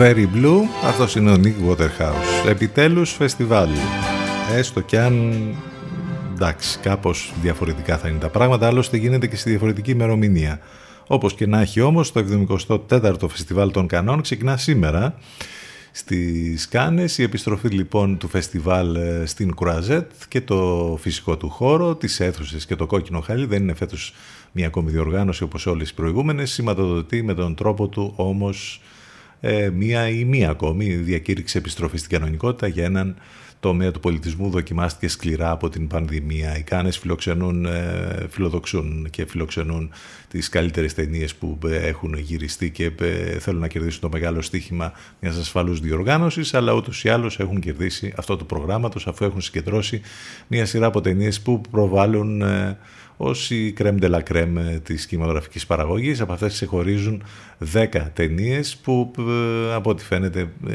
M: Very Blue,
B: αυτός είναι ο Nick Waterhouse. Επιτέλους φεστιβάλ. Έστω κι αν εντάξει, κάπως διαφορετικά θα είναι τα πράγματα, άλλωστε γίνεται και στη διαφορετική ημερομηνία. Όπως και να έχει όμως, το 74ο Φεστιβάλ των Κανών ξεκινά σήμερα στις Κάνες. Η επιστροφή λοιπόν του φεστιβάλ ε, στην Κουραζέτ και το φυσικό του χώρο, τις αίθουσες και το κόκκινο χαλί δεν είναι φέτος μια ακόμη διοργάνωση όπως όλες οι προηγούμενες, σηματοδοτεί με τον τρόπο του όμως ε, μία ή μία ακόμη διακήρυξη επιστροφής στην κανονικότητα για έναν τομέα του πολιτισμού δοκιμάστηκε σκληρά από την πανδημία. Οι Κάνες φιλοξενούν, ε, φιλοδοξούν και φιλοξενούν τις καλύτερες ταινίες που ε, έχουν γυριστεί και ε, θέλουν να κερδίσουν το μεγάλο στοίχημα μιας ασφαλούς διοργάνωσης, αλλά ούτως ή άλλως έχουν κερδίσει αυτό το προγράμματος αφού έχουν συγκεντρώσει μια σειρά από ταινίες που προβάλλουν ως η κρέμ de la crème της κινηματογραφικής παραγωγής. Από αυτές ξεχωρίζουν 10 ταινίες που ε, από ό,τι φαίνεται ε,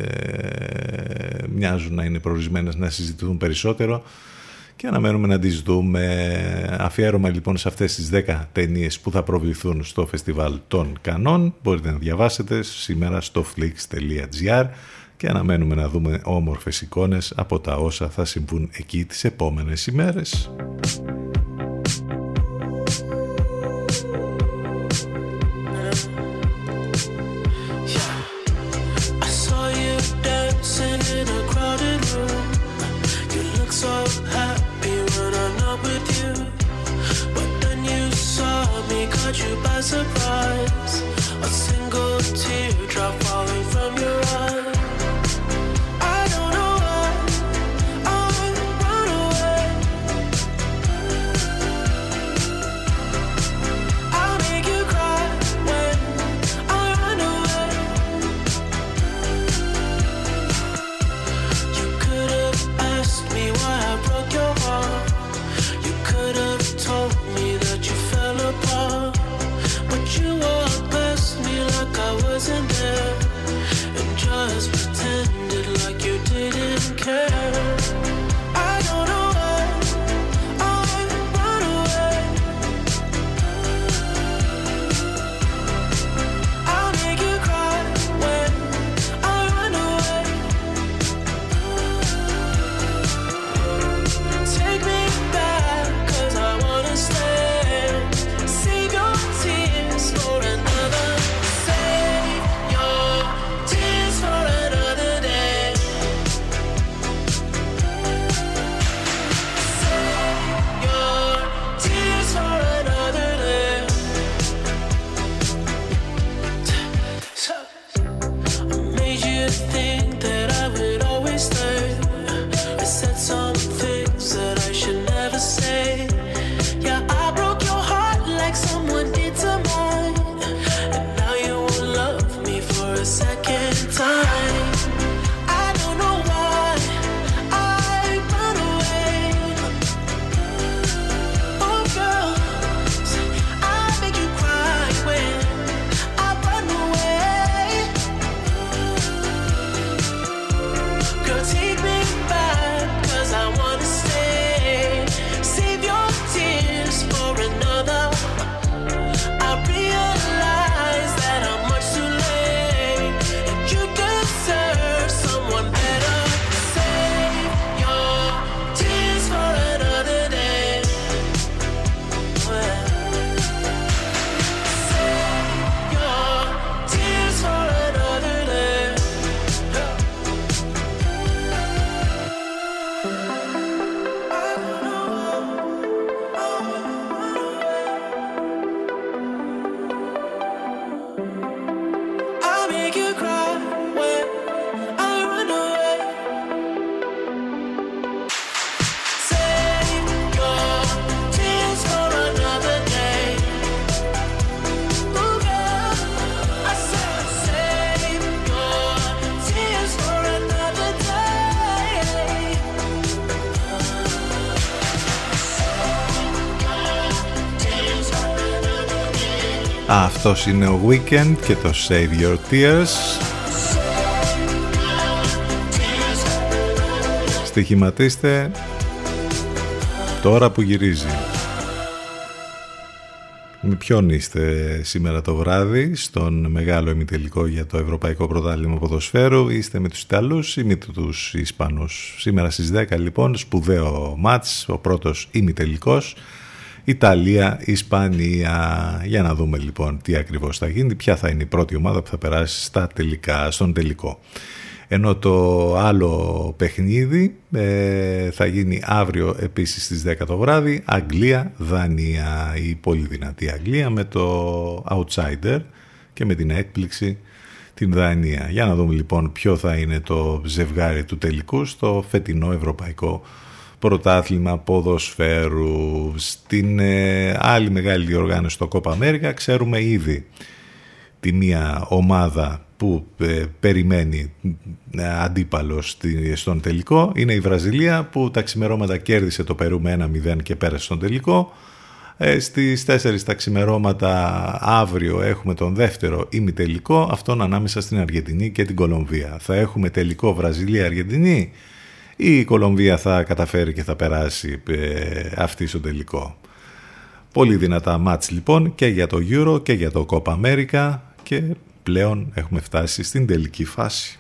B: μοιάζουν να είναι προορισμένες να συζητηθούν περισσότερο και αναμένουμε να τις δούμε. Αφιέρωμα λοιπόν σε αυτές τις 10 ταινίες που θα προβληθούν στο φεστιβάλ των Κανών. Μπορείτε να διαβάσετε σήμερα στο flix.gr και αναμένουμε να δούμε όμορφες εικόνες από τα όσα θα συμβούν εκεί τις επόμενες ημέρες.
M: surprise.
B: Αυτός είναι ο Weekend και το Save Your Tears. Στοιχηματίστε τώρα που γυρίζει. Με ποιον είστε σήμερα το βράδυ στον μεγάλο ημιτελικό για το Ευρωπαϊκό Πρωτάθλημα Ποδοσφαίρου. Είστε με τους Ιταλούς ή με τους Ισπανούς. Σήμερα στις 10 λοιπόν σπουδαίο μάτς, ο πρώτος ημιτελικός. Ιταλία, Ισπανία. Για να δούμε λοιπόν τι ακριβώς θα γίνει, ποια θα είναι η πρώτη ομάδα που θα περάσει στα τελικά, στον τελικό. Ενώ το άλλο παιχνίδι ε, θα γίνει αύριο επίσης στις 10 το βράδυ Αγγλία, Δανία, η πολύ δυνατή Αγγλία με το outsider και με την έκπληξη την Δανία. Για να δούμε λοιπόν ποιο θα είναι το ζευγάρι του τελικού στο φετινό ευρωπαϊκό πρωτάθλημα ποδοσφαίρου. Στην ε, άλλη μεγάλη διοργάνωση στο Κόπα Αμέρικα ξέρουμε ήδη τη μία ομάδα που ε, περιμένει ε, αντίπαλο στη, στον τελικό είναι η Βραζιλία που τα ξημερώματα κέρδισε το Περού με 1-0 και πέρασε στον τελικό. Ε, στις 4 τα ξημερώματα αύριο έχουμε τον δεύτερο ημιτελικό, αυτόν ανάμεσα στην Αργεντινή και την Κολομβία. Θα έχουμε τελικό Βραζιλία-Αργεντινή ή η Κολομβία θα καταφέρει και θα περάσει ε, αυτή στο τελικό. Πολύ δυνατά μάτς λοιπόν και για το Euro και για το Copa America και πλέον έχουμε φτάσει στην τελική φάση.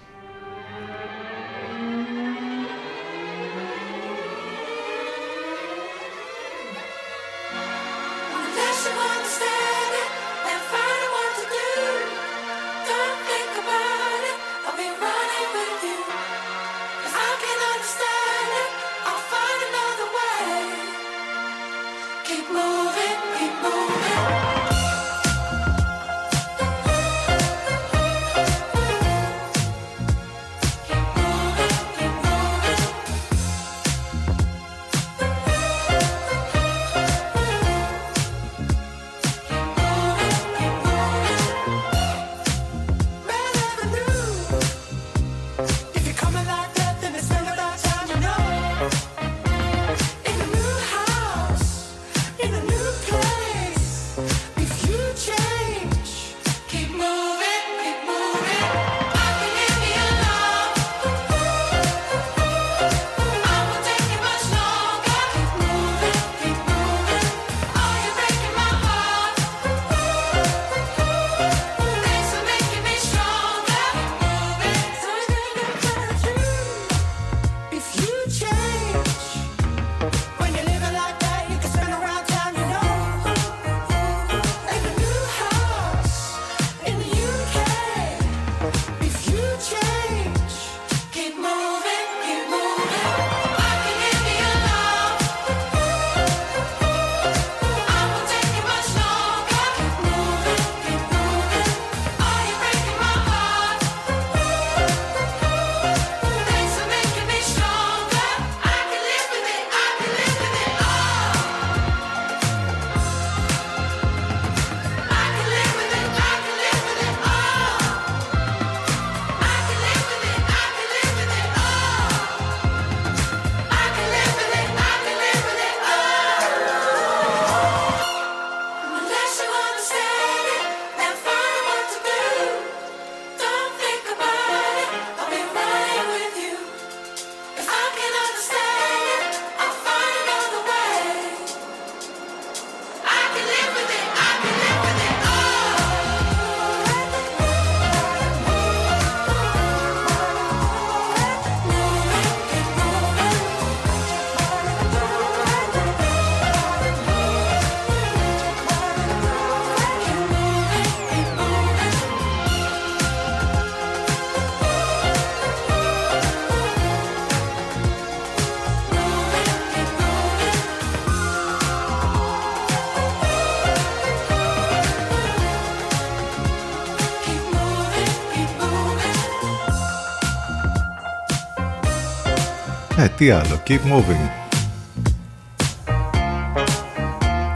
B: Τι άλλο, keep moving.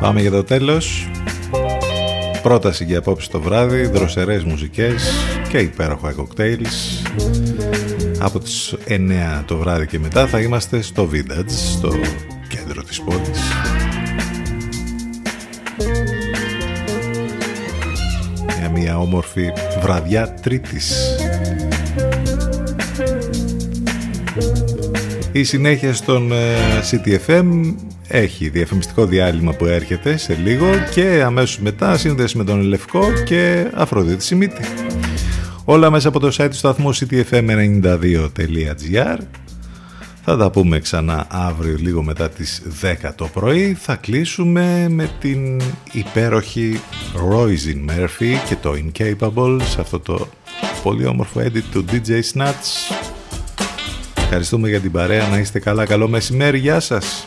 B: Πάμε για το τέλος. Πρόταση για απόψε το βράδυ, δροσερές μουσικές και υπέροχα κοκτέιλς. Από τις 9 το βράδυ και μετά θα είμαστε στο Vintage, στο κέντρο της πόλης. Για μια όμορφη βραδιά τρίτης.
N: Η συνέχεια στον ε, CTFM έχει διαφημιστικό διάλειμμα που έρχεται σε λίγο και αμέσως μετά σύνδεση με τον Λευκό και Αφροδίτη Σιμίτη. Όλα μέσα από το site του σταθμού ctfm92.gr θα τα πούμε ξανά αύριο λίγο μετά τις 10 το πρωί. Θα κλείσουμε με την υπέροχη Roisin Murphy και το Incapable σε αυτό το πολύ όμορφο edit του DJ Snatch. Ευχαριστούμε για την παρέα. Να είστε καλά. Καλό μεσημέρι. Γεια σας.